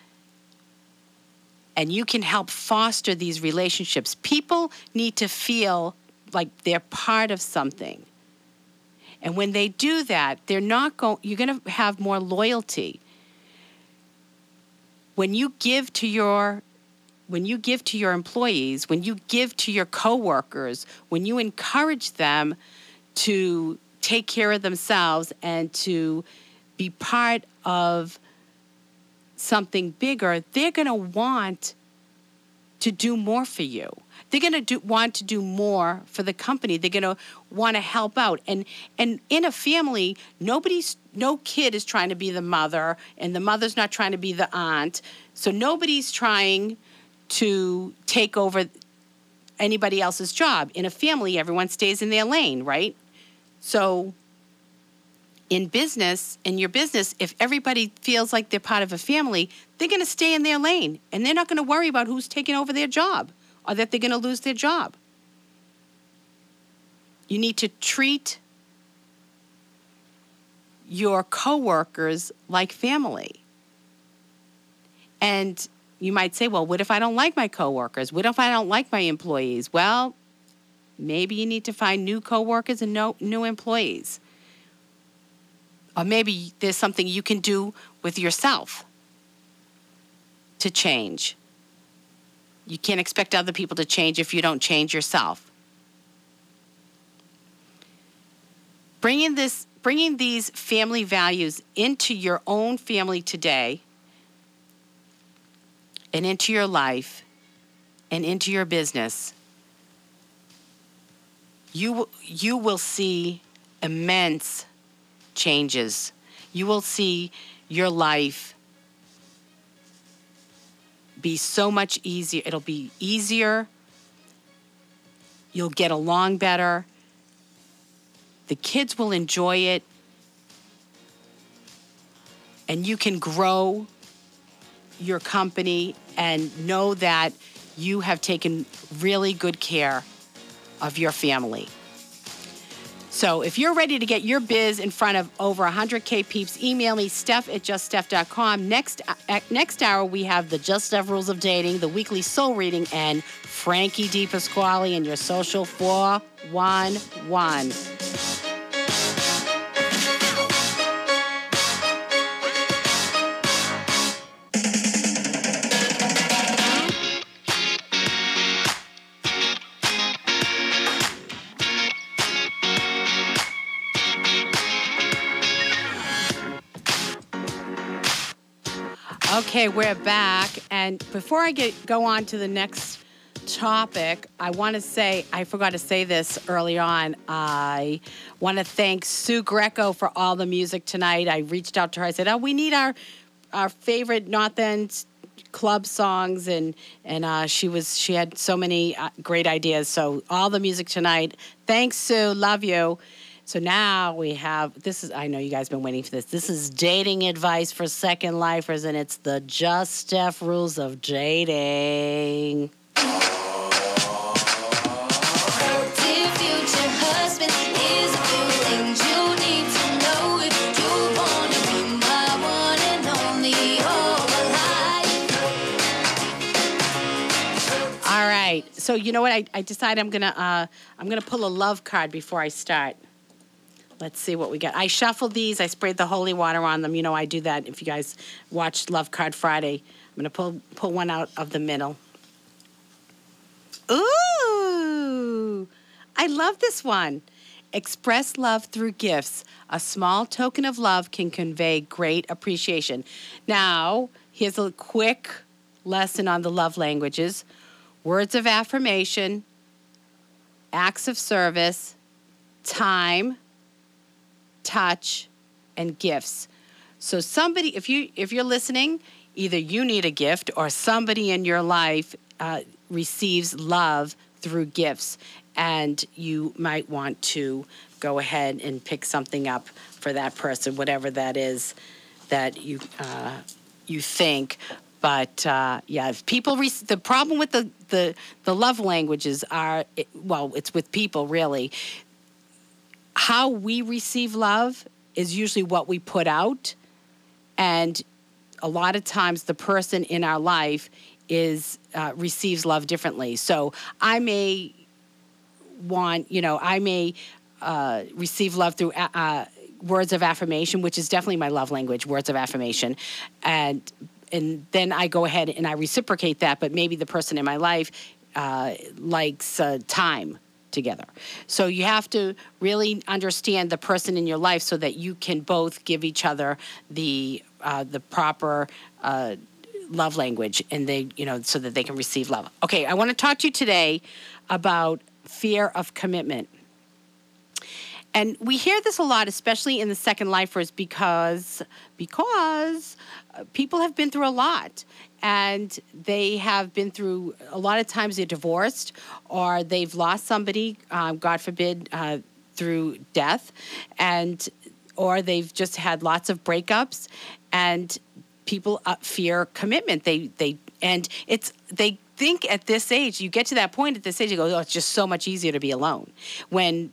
Speaker 1: and you can help foster these relationships. People need to feel like they're part of something. And when they do that, they're not going you're going to have more loyalty. When you give to your when you give to your employees, when you give to your coworkers, when you encourage them to take care of themselves and to be part of something bigger, they're going to want to do more for you. They're going to want to do more for the company. They're going to want to help out. And and in a family, nobody's no kid is trying to be the mother, and the mother's not trying to be the aunt. So nobody's trying to take over anybody else's job. In a family, everyone stays in their lane, right? So in business, in your business, if everybody feels like they're part of a family, they're going to stay in their lane and they're not going to worry about who's taking over their job or that they're going to lose their job. You need to treat your coworkers like family. And you might say, well, what if I don't like my coworkers? What if I don't like my employees? Well, maybe you need to find new coworkers and no, new employees. Or maybe there's something you can do with yourself to change. You can't expect other people to change if you don't change yourself. Bringing this bringing these family values into your own family today and into your life and into your business you you will see immense changes. You will see your life be so much easier. It'll be easier. You'll get along better. The kids will enjoy it. And you can grow your company and know that you have taken really good care of your family. So if you're ready to get your biz in front of over 100K peeps, email me, steph at juststeph.com. Next, uh, next hour, we have the Just Steph Rules of Dating, the weekly soul reading, and Frankie DePasquale and your social 411. Okay, we're back. And before I get go on to the next topic, I want to say I forgot to say this early on. I want to thank Sue Greco for all the music tonight. I reached out to her. I said, "Oh, we need our our favorite North End club songs," and and uh, she was she had so many uh, great ideas. So all the music tonight. Thanks, Sue. Love you. So now we have this is I know you guys been waiting for this. This is dating advice for second lifers, and it's the Just Steph rules of dating.
Speaker 6: Dear future husband, here's a few things you need to know if you wanna be my one and only all life.
Speaker 1: All right. So you know what? I, I decided I'm gonna uh, I'm gonna pull a love card before I start. Let's see what we got. I shuffled these. I sprayed the holy water on them. You know I do that. If you guys watched Love Card Friday, I'm gonna pull pull one out of the middle. Ooh, I love this one. Express love through gifts. A small token of love can convey great appreciation. Now, here's a quick lesson on the love languages words of affirmation, acts of service, time, touch, and gifts. So somebody, if you if you're listening, either you need a gift or somebody in your life uh, receives love through gifts, and you might want to go ahead and pick something up for that person, whatever that is that you uh, you think. But uh, yeah, if people re- the problem with the, the the love languages are well, it's with people really. How we receive love is usually what we put out, and a lot of times the person in our life is uh, receives love differently. So I may want, you know, I may uh, receive love through uh, uh, words of affirmation, which is definitely my love language, words of affirmation, and and then I go ahead and I reciprocate that. But maybe the person in my life uh, likes uh, time together. So you have to really understand the person in your life so that you can both give each other the uh, the proper uh, love language, and they you know so that they can receive love. Okay, I want to talk to you today about fear of commitment. And we hear this a lot, especially in the second lifers, because because uh, people have been through a lot, and they have been through a lot of times they're divorced or they've lost somebody, um, God forbid, uh, through death, and or they've just had lots of breakups, and people uh, fear commitment. They they and it's they think at this age you get to that point at this age you go oh it's just so much easier to be alone. When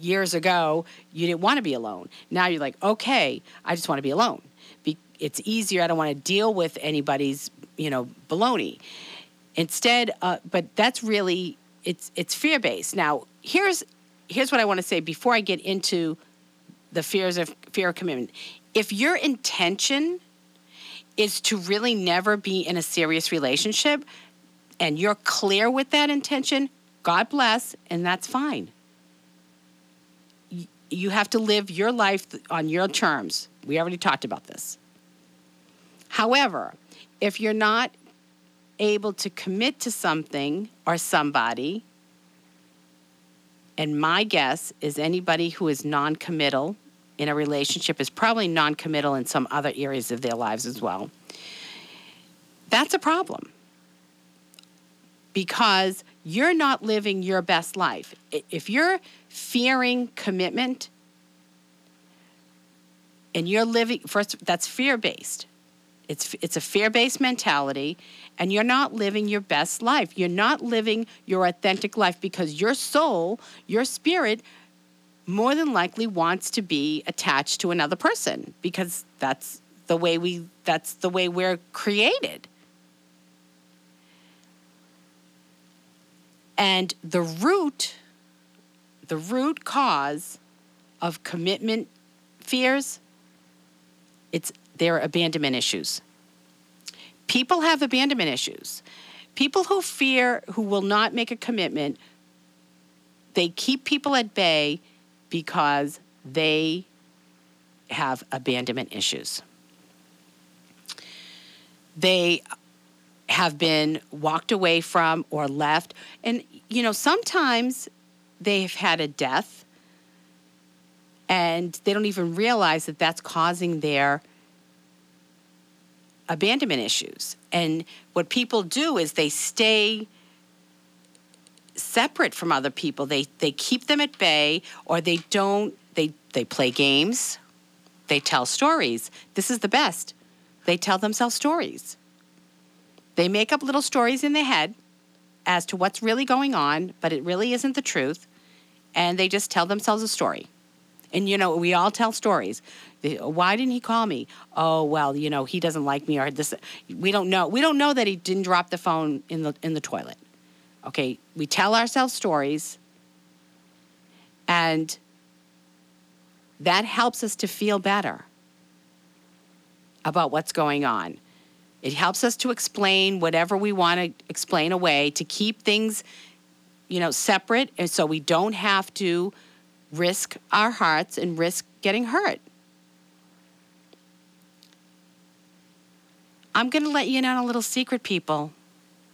Speaker 1: years ago you didn't want to be alone. Now you're like okay i just want to be alone. Be- it's easier. I don't want to deal with anybody's you know baloney instead uh, but that's really it's it's fear based now here's here's what i want to say before i get into the fears of fear of commitment if your intention is to really never be in a serious relationship and you're clear with that intention, God bless, and that's fine. You have to live your life on your terms. We already talked about this. However, if you're not able to commit to something or somebody, and my guess is anybody who is non committal in a relationship is probably non committal in some other areas of their lives as well. That's a problem because you're not living your best life. If you're fearing commitment and you're living, first, that's fear based. It's, it's a fear based mentality, and you're not living your best life. You're not living your authentic life because your soul, your spirit, more than likely wants to be attached to another person because that's the way we that's the way we're created. And the root the root cause of commitment fears it's their abandonment issues. People have abandonment issues. People who fear who will not make a commitment they keep people at bay because they have abandonment issues. They have been walked away from or left. And, you know, sometimes they've had a death and they don't even realize that that's causing their abandonment issues. And what people do is they stay separate from other people. They they keep them at bay or they don't they they play games. They tell stories. This is the best. They tell themselves stories. They make up little stories in their head as to what's really going on, but it really isn't the truth. And they just tell themselves a story. And you know, we all tell stories. Why didn't he call me? Oh well, you know, he doesn't like me or this. We don't know. We don't know that he didn't drop the phone in the in the toilet. Okay, we tell ourselves stories, and that helps us to feel better about what's going on. It helps us to explain whatever we want to explain away to keep things, you know, separate, and so we don't have to risk our hearts and risk getting hurt. I'm going to let you in on a little secret, people.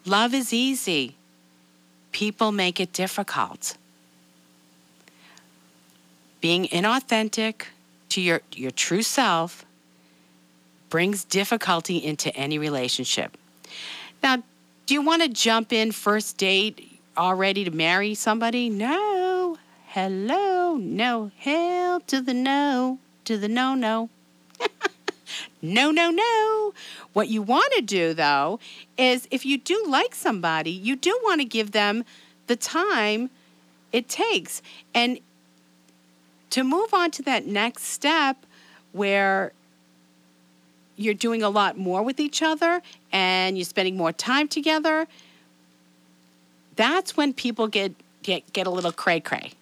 Speaker 1: Love is easy. People make it difficult. Being inauthentic to your, your true self brings difficulty into any relationship. Now, do you want to jump in first date already to marry somebody? No. Hello. No. Hell to the no. To the no, no. No, no, no. What you want to do, though, is if you do like somebody, you do want to give them the time it takes. And to move on to that next step where you're doing a lot more with each other and you're spending more time together, that's when people get, get, get a little cray cray.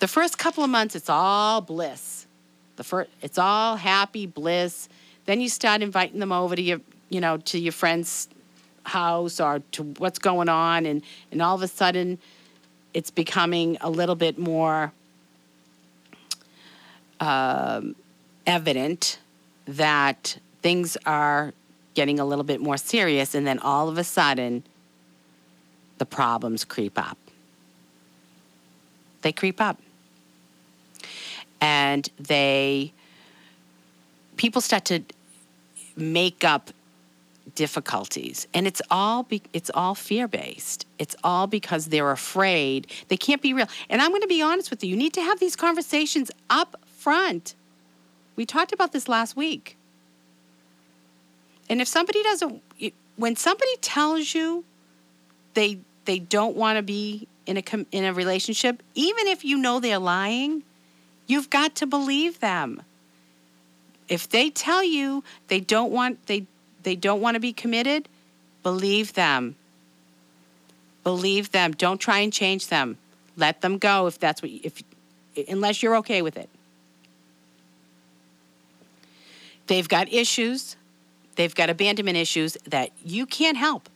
Speaker 1: The first couple of months, it's all bliss. The first, it's all happy bliss. Then you start inviting them over to your you know, to your friend's house or to what's going on, and and all of a sudden, it's becoming a little bit more um, evident that things are getting a little bit more serious, and then all of a sudden, the problems creep up. They creep up. And they, people start to make up difficulties. And it's all be, it's all fear based it's all because they're afraid. They can't be real. And i'm going to be honest with you you need to have these conversations up front. We talked about this last week. And if somebody doesn't when somebody tells you they they don't want to be in a in a relationship even if you know they're lying you've got to believe them if they tell you they don't want they they don't want to be committed, believe them. Believe them. Don't try and change them. Let them go if that's what if unless you're okay with it. They've got issues. They've got abandonment issues that you can't help.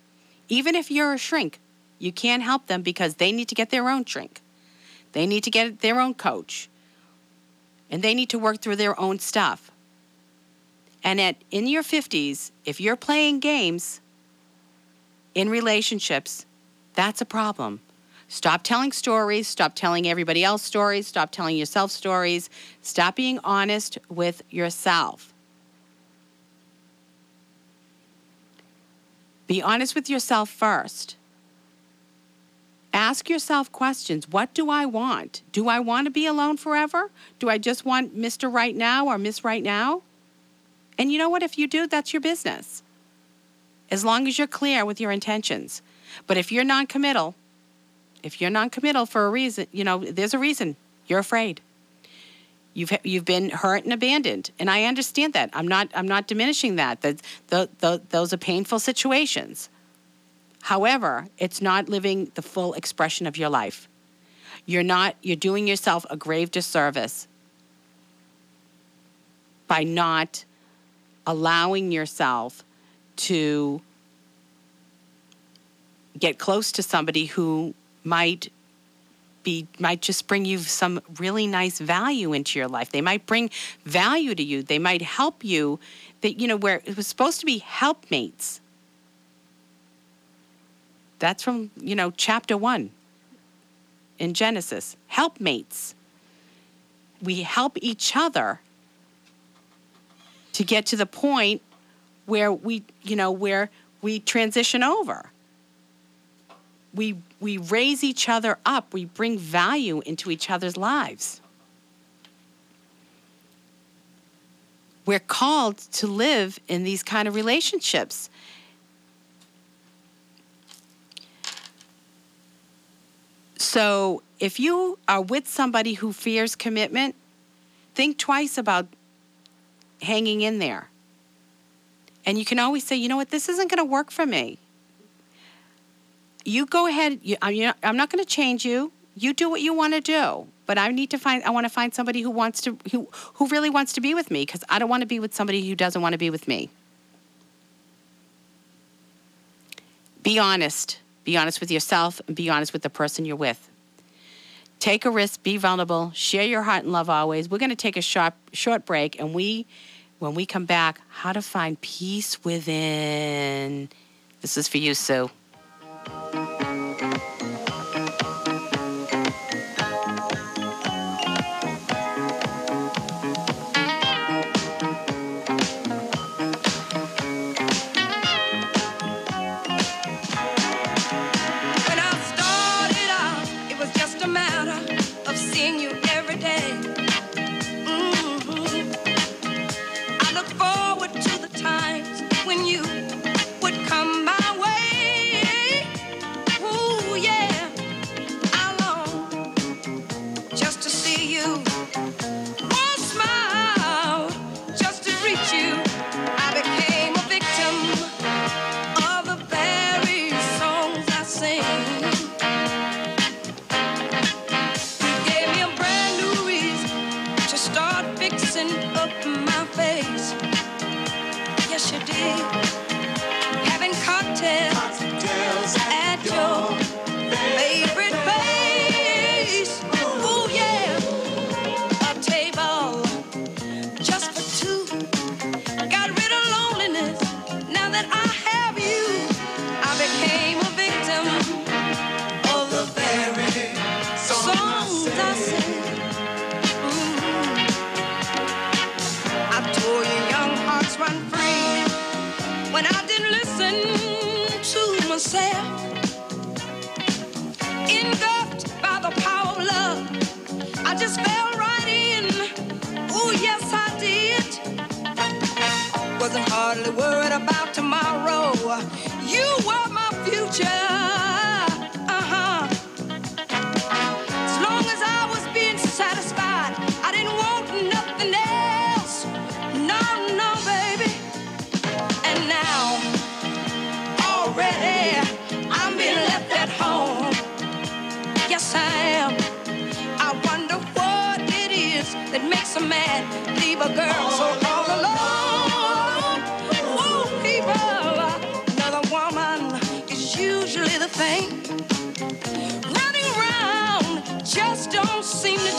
Speaker 1: Even if you're a shrink, you can't help them because they need to get their own shrink. They need to get their own coach. And they need to work through their own stuff. And at in your 50s, if you're playing games in relationships, that's a problem. Stop telling stories, stop telling everybody else stories, stop telling yourself stories, stop being honest with yourself. Be honest with yourself first. Ask yourself questions. What do I want? Do I want to be alone forever? Do I just want Mr. Right Now or Miss Right Now? And you know what? If you do, that's your business. As long as you're clear with your intentions. But if you're non committal, if you're non committal for a reason, you know, there's a reason. You're afraid. You've, you've been hurt and abandoned. And I understand that. I'm not, I'm not diminishing that. That the, the, those are painful situations. However, it's not living the full expression of your life. You're not, you're doing yourself a grave disservice by not allowing yourself to get close to somebody who might be might just bring you some really nice value into your life. They might bring value to you. They might help you. That you know where it was supposed to be helpmates. That's from, you know, chapter 1 in Genesis. Helpmates. We help each other to get to the point where we, you know, where we transition over. We, we raise each other up, we bring value into each other's lives. We're called to live in these kind of relationships. So, if you are with somebody who fears commitment, think twice about hanging in there. And you can always say, you know what, this isn't going to work for me. You go ahead. You, I'm not going to change you. You do what you want to do. But I need to find. I want to find somebody who wants to, who who really wants to be with me, because I don't want to be with somebody who doesn't want to be with me. Be honest. Be honest with yourself, and be honest with the person you're with. Take a risk. Be vulnerable. Share your heart and love always. We're going to take a short short break, and we when we come back, how to find peace within. This is for you, Sue.
Speaker 2: Future.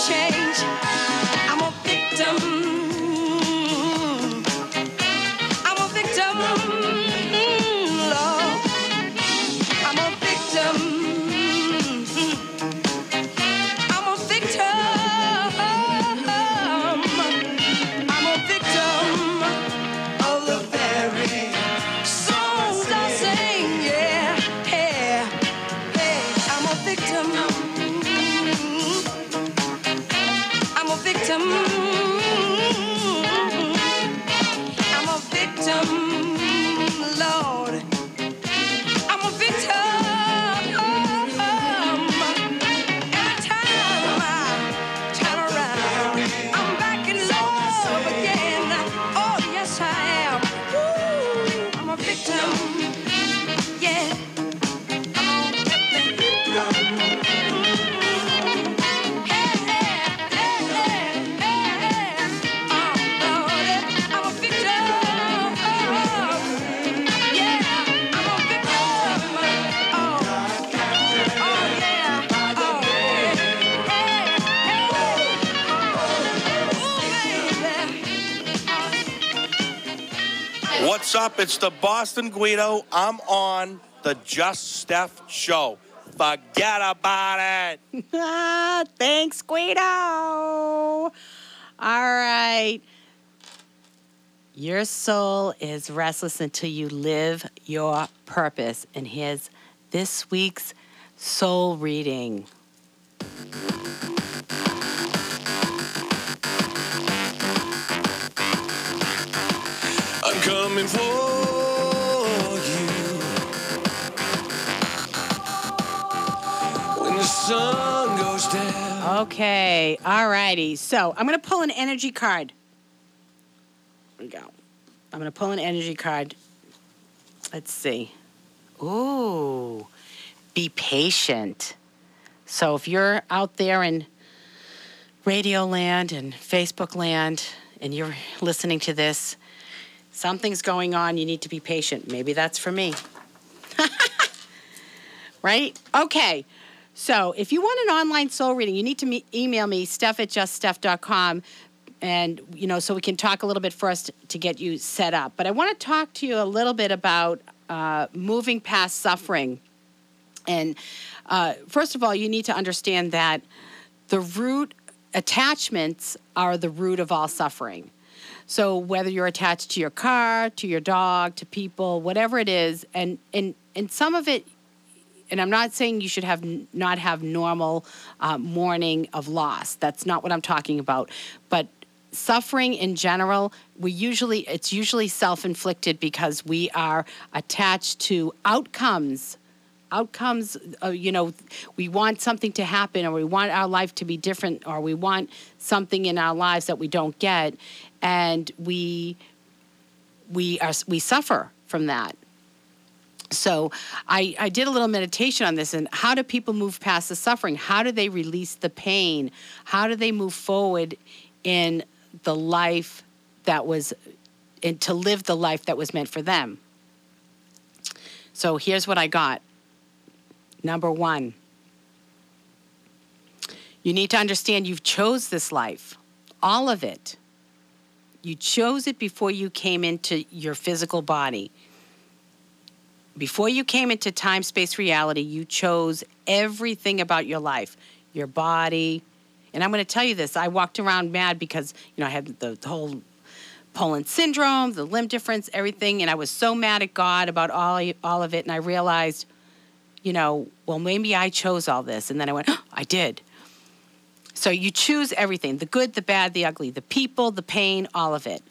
Speaker 2: Change.
Speaker 7: Up? It's the Boston Guido. I'm on the Just Steph show. Forget about it.
Speaker 1: Thanks, Guido. All right. Your soul is restless until you live your purpose. And here's this week's soul reading.
Speaker 8: Coming for you. When the sun goes down.
Speaker 1: Okay. All righty. So I'm going to pull an energy card. Here we go. I'm going to pull an energy card. Let's see. Ooh, be patient. So if you're out there in radio land and Facebook land and you're listening to this, something's going on. You need to be patient. Maybe that's for me. right? Okay. So if you want an online soul reading, you need to me- email me, steph at juststeph.com. And, you know, so we can talk a little bit first to get you set up. But I want to talk to you a little bit about uh, moving past suffering. And uh, first of all, you need to understand that the root attachments are the root of all suffering. So whether you're attached to your car, to your dog, to people, whatever it is, and and and some of it, and I'm not saying you should have not have normal uh, mourning of loss. That's not what I'm talking about. But suffering in general, we usually it's usually self-inflicted because we are attached to outcomes outcomes uh, you know we want something to happen or we want our life to be different or we want something in our lives that we don't get and we we are we suffer from that. So I, I did a little meditation on this and how do people move past the suffering? How do they release the pain? How do they move forward in the life that was and to live the life that was meant for them? So here's what i got. Number one, you need to understand you've chose this life, all of it. You chose it before you came into your physical body. Before you came into time, space, reality, you chose everything about your life, your body. And I'm going to tell you this I walked around mad because, you know, I had the, the whole Poland syndrome, the limb difference, everything. And I was so mad at God about all, all of it. And I realized, you know, well, maybe I chose all this. And then I went, oh, I did. So you choose everything the good, the bad, the ugly, the people, the pain, all of it.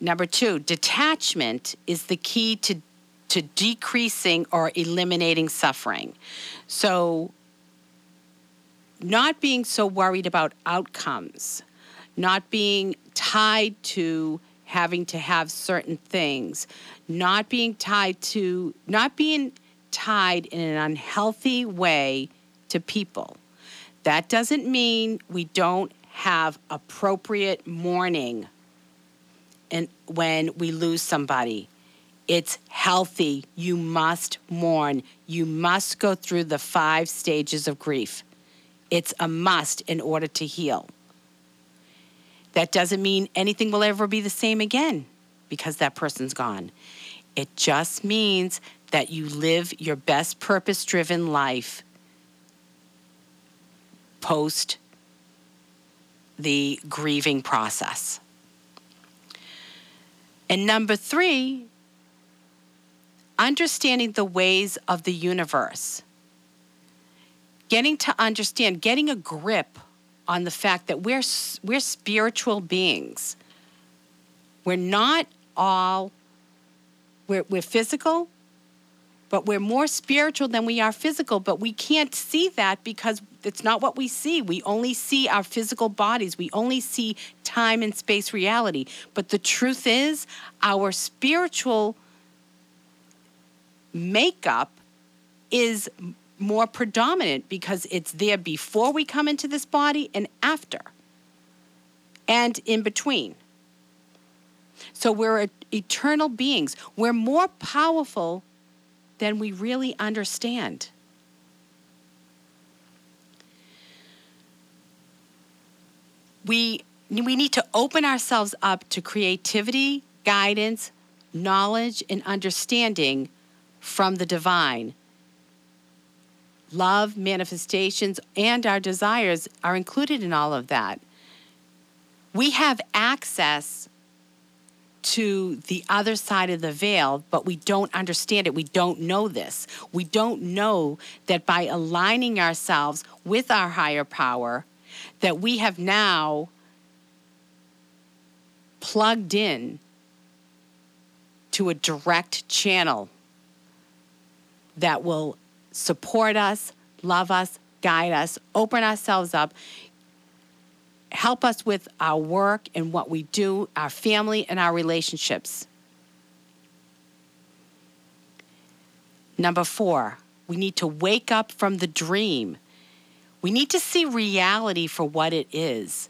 Speaker 1: Number two, detachment is the key to, to decreasing or eliminating suffering. So, not being so worried about outcomes, not being tied to having to have certain things, not being tied to, not being tied in an unhealthy way to people. That doesn't mean we don't have appropriate mourning and when we lose somebody. It's healthy. You must mourn. You must go through the five stages of grief. It's a must in order to heal. That doesn't mean anything will ever be the same again because that person's gone. It just means that you live your best purpose driven life post the grieving process. And number three, understanding the ways of the universe. Getting to understand, getting a grip on the fact that we're, we're spiritual beings. We're not all, we're, we're physical, but we're more spiritual than we are physical. But we can't see that because it's not what we see. We only see our physical bodies, we only see time and space reality. But the truth is, our spiritual makeup is more predominant because it's there before we come into this body and after, and in between. So we're eternal beings. We're more powerful than we really understand. We, we need to open ourselves up to creativity, guidance, knowledge, and understanding from the divine. Love, manifestations, and our desires are included in all of that. We have access to the other side of the veil, but we don't understand it. We don't know this. We don't know that by aligning ourselves with our higher power, that we have now plugged in to a direct channel that will support us, love us, guide us, open ourselves up, help us with our work and what we do, our family, and our relationships. Number four, we need to wake up from the dream. We need to see reality for what it is.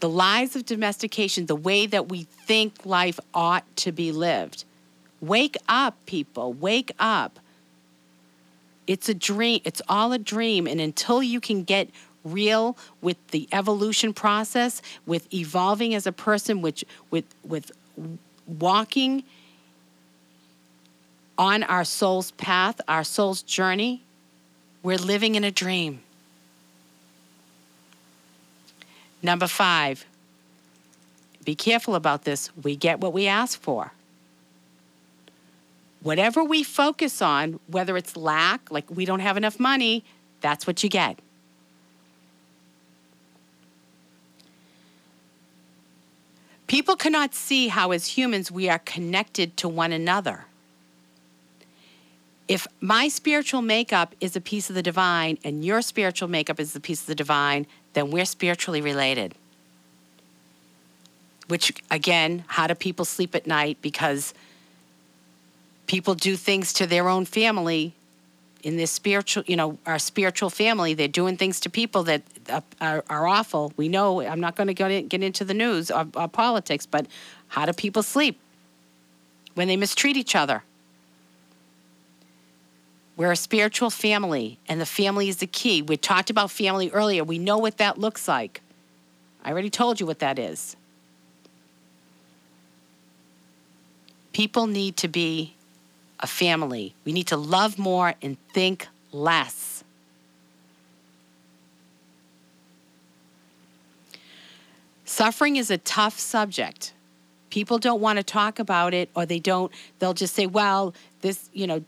Speaker 1: The lies of domestication, the way that we think life ought to be lived. Wake up, people, wake up. It's a dream, it's all a dream. And until you can get real with the evolution process, with evolving as a person, which with with walking on our soul's path, our soul's journey, we're living in a dream. Number five, be careful about this. We get what we ask for. Whatever we focus on, whether it's lack, like we don't have enough money, that's what you get. People cannot see how, as humans, we are connected to one another. If my spiritual makeup is a piece of the divine and your spiritual makeup is a piece of the divine, then we're spiritually related. Which, again, how do people sleep at night? Because people do things to their own family in this spiritual, you know, our spiritual family. They're doing things to people that uh, are, are awful. We know, I'm not going to get into the news or, or politics, but how do people sleep when they mistreat each other? We're a spiritual family, and the family is the key. We talked about family earlier. We know what that looks like. I already told you what that is. People need to be a family. We need to love more and think less. Suffering is a tough subject. People don't want to talk about it or they don't they'll just say, "Well, this, you know,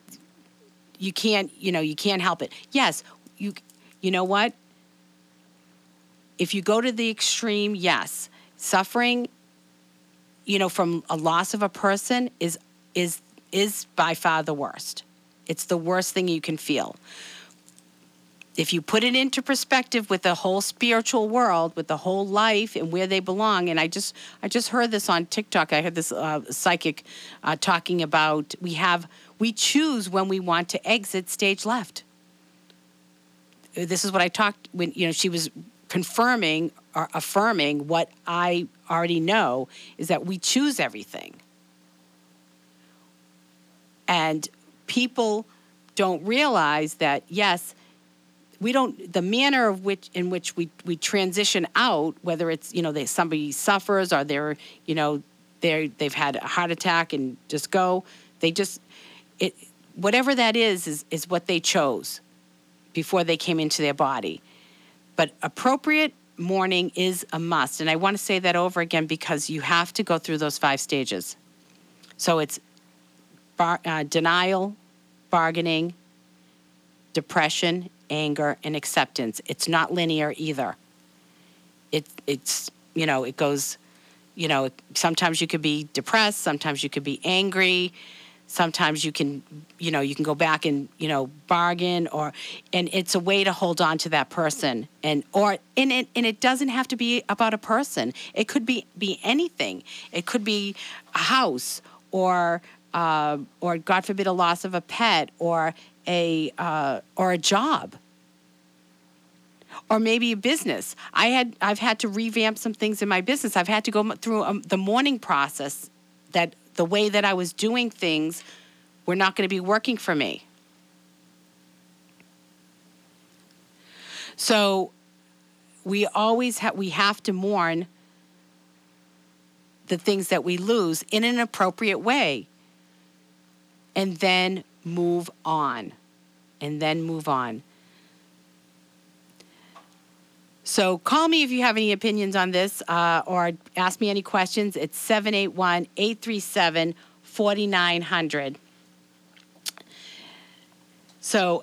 Speaker 1: you can't, you know, you can't help it." Yes, you you know what? if you go to the extreme, yes, suffering, you know, from a loss of a person is is is by far the worst. It's the worst thing you can feel. If you put it into perspective with the whole spiritual world, with the whole life and where they belong, and I just I just heard this on TikTok. I heard this uh, psychic uh, talking about we have we choose when we want to exit stage left. This is what I talked when you know she was confirming or affirming what I already know is that we choose everything. And people don't realize that yes, we don't the manner of which in which we, we transition out, whether it's, you know, they somebody suffers or they're, you know, they they've had a heart attack and just go, they just it whatever that is is is what they chose before they came into their body. But appropriate mourning is a must. And I want to say that over again because you have to go through those five stages. So it's bar, uh, denial, bargaining, depression, anger, and acceptance. It's not linear either. It, it's, you know, it goes, you know, sometimes you could be depressed, sometimes you could be angry, sometimes you can you know you can go back and you know bargain or and it's a way to hold on to that person and or and it and it doesn't have to be about a person it could be be anything it could be a house or uh, or god forbid a loss of a pet or a uh, or a job. Or maybe a business. I had i've had to revamp some things in my business. I've had to go through um, the mourning process that the way that I was doing things were not going to be working for me. So we always have we have to mourn the things that we lose in an appropriate way and then move on and then move on so call me if you have any opinions on this uh, or ask me any questions. It's 781 837 4900. So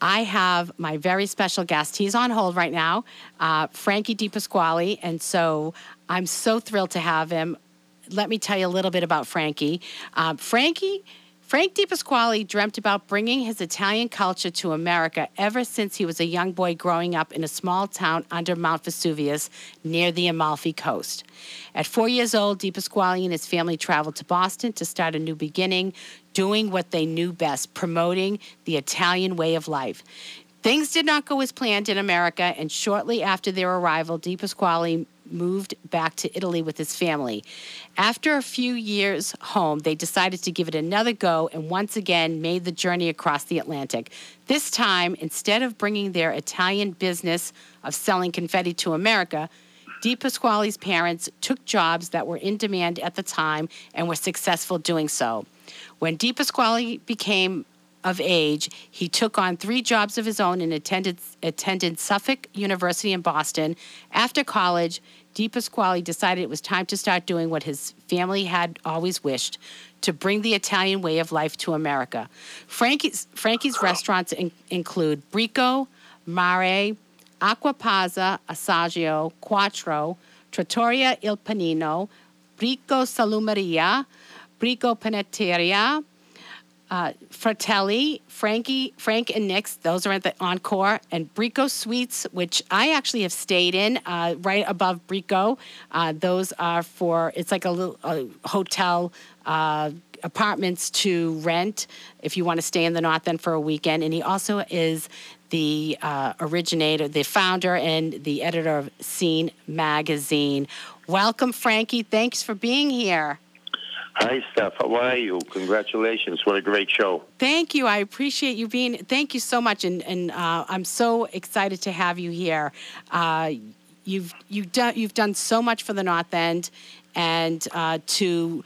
Speaker 1: I have my very special guest. He's on hold right now, uh, Frankie DePasquale. And so I'm so thrilled to have him. Let me tell you a little bit about Frankie. Uh, Frankie Frank DePasquale dreamt about bringing his Italian culture to America ever since he was a young boy growing up in a small town under Mount Vesuvius near the Amalfi Coast. At four years old, DePasquale and his family traveled to Boston to start a new beginning, doing what they knew best, promoting the Italian way of life. Things did not go as planned in America, and shortly after their arrival, DePasquale moved back to Italy with his family. After a few years home, they decided to give it another go and once again made the journey across the Atlantic. This time, instead of bringing their Italian business of selling confetti to America, DePasquale's parents took jobs that were in demand at the time and were successful doing so. When DePasquale became of age, he took on three jobs of his own and attended, attended Suffolk University in Boston. After college, DePasquale decided it was time to start doing what his family had always wished to bring the Italian way of life to America. Frankie's, Frankie's restaurants in, include Bricco, Mare, Acquapazza, Assaggio, Quattro, Trattoria Il Panino, Bricco Salumeria, Bricco Panetteria, uh, Fratelli, Frankie, Frank and Nick's, those are at the Encore, and Bricco Suites, which I actually have stayed in uh, right above Bricco. Uh, those are for, it's like a little a hotel. Uh, apartments to rent if you want to stay in the North End for a weekend. And he also is the uh, originator, the founder, and the editor of Scene Magazine. Welcome, Frankie. Thanks for being here.
Speaker 9: Hi, Steph. How are you? Congratulations. What a great show.
Speaker 1: Thank you. I appreciate you being. Thank you so much, and and uh, I'm so excited to have you here. Uh, you've you've done you've done so much for the North End, and uh, to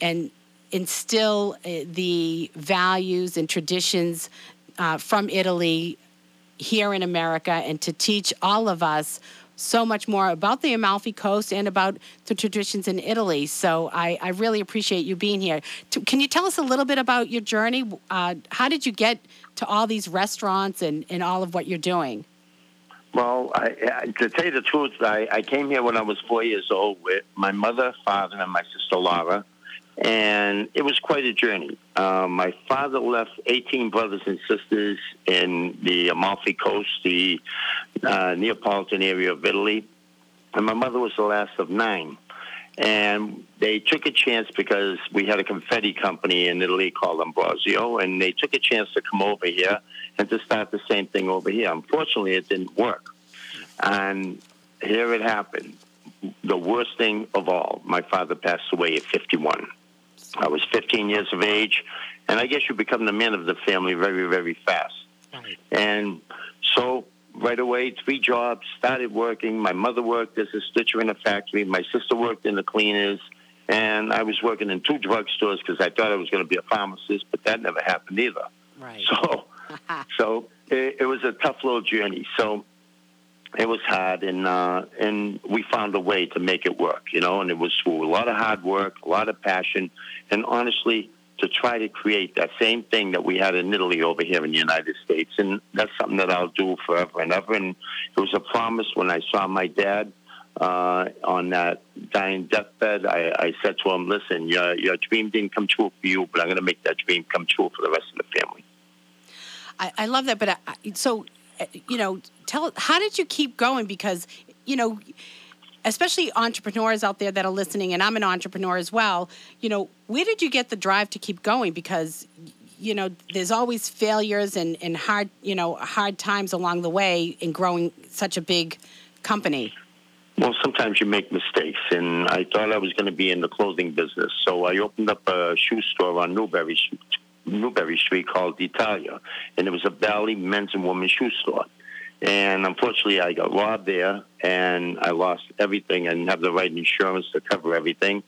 Speaker 1: and instill uh, the values and traditions uh, from Italy here in America, and to teach all of us so much more about the Amalfi Coast and about the traditions in Italy. So I, I really appreciate you being here. To, can you tell us a little bit about your journey? Uh, how did you get to all these restaurants and, and all of what you're doing?
Speaker 9: Well, I, to tell you the truth, I, I came here when I was four years old with my mother, father, and my sister Laura, and it was quite a journey. Uh, my father left 18 brothers and sisters in the Amalfi Coast, the uh, Neapolitan area of Italy, and my mother was the last of nine. And they took a chance because we had a confetti company in Italy called Ambrosio, and they took a chance to come over here and to start the same thing over here. Unfortunately, it didn't work. And here it happened. The worst thing of all, my father passed away at 51. I was 15 years of age, and I guess you become the man of the family very, very fast. And so right away, three jobs, started working. My mother worked as a stitcher in a factory. My sister worked in the cleaners. And I was working in two drugstores because I thought I was going to be a pharmacist, but that never happened either.
Speaker 1: Right.
Speaker 9: So, so it, it was a tough little journey. So it was hard, and uh, and we found a way to make it work, you know. And it was through a lot of hard work, a lot of passion, and honestly, to try to create that same thing that we had in Italy over here in the United States. And that's something that I'll do forever and ever. And it was a promise when I saw my dad uh, on that dying deathbed. I, I said to him, "Listen, your your dream didn't come true for you, but I'm going to make that dream come true for the rest of the family."
Speaker 1: I, I love that, but I, so you know, tell how did you keep going? Because you know, especially entrepreneurs out there that are listening, and I'm an entrepreneur as well. You know, where did you get the drive to keep going? Because you know, there's always failures and, and hard, you know, hard times along the way in growing such a big company.
Speaker 9: Well, sometimes you make mistakes, and I thought I was going to be in the clothing business, so I opened up a shoe store on Newbury Newbury Street called Italia, and it was a Bally men's and women's shoe store. And unfortunately, I got robbed there, and I lost everything. I didn't have the right insurance to cover everything.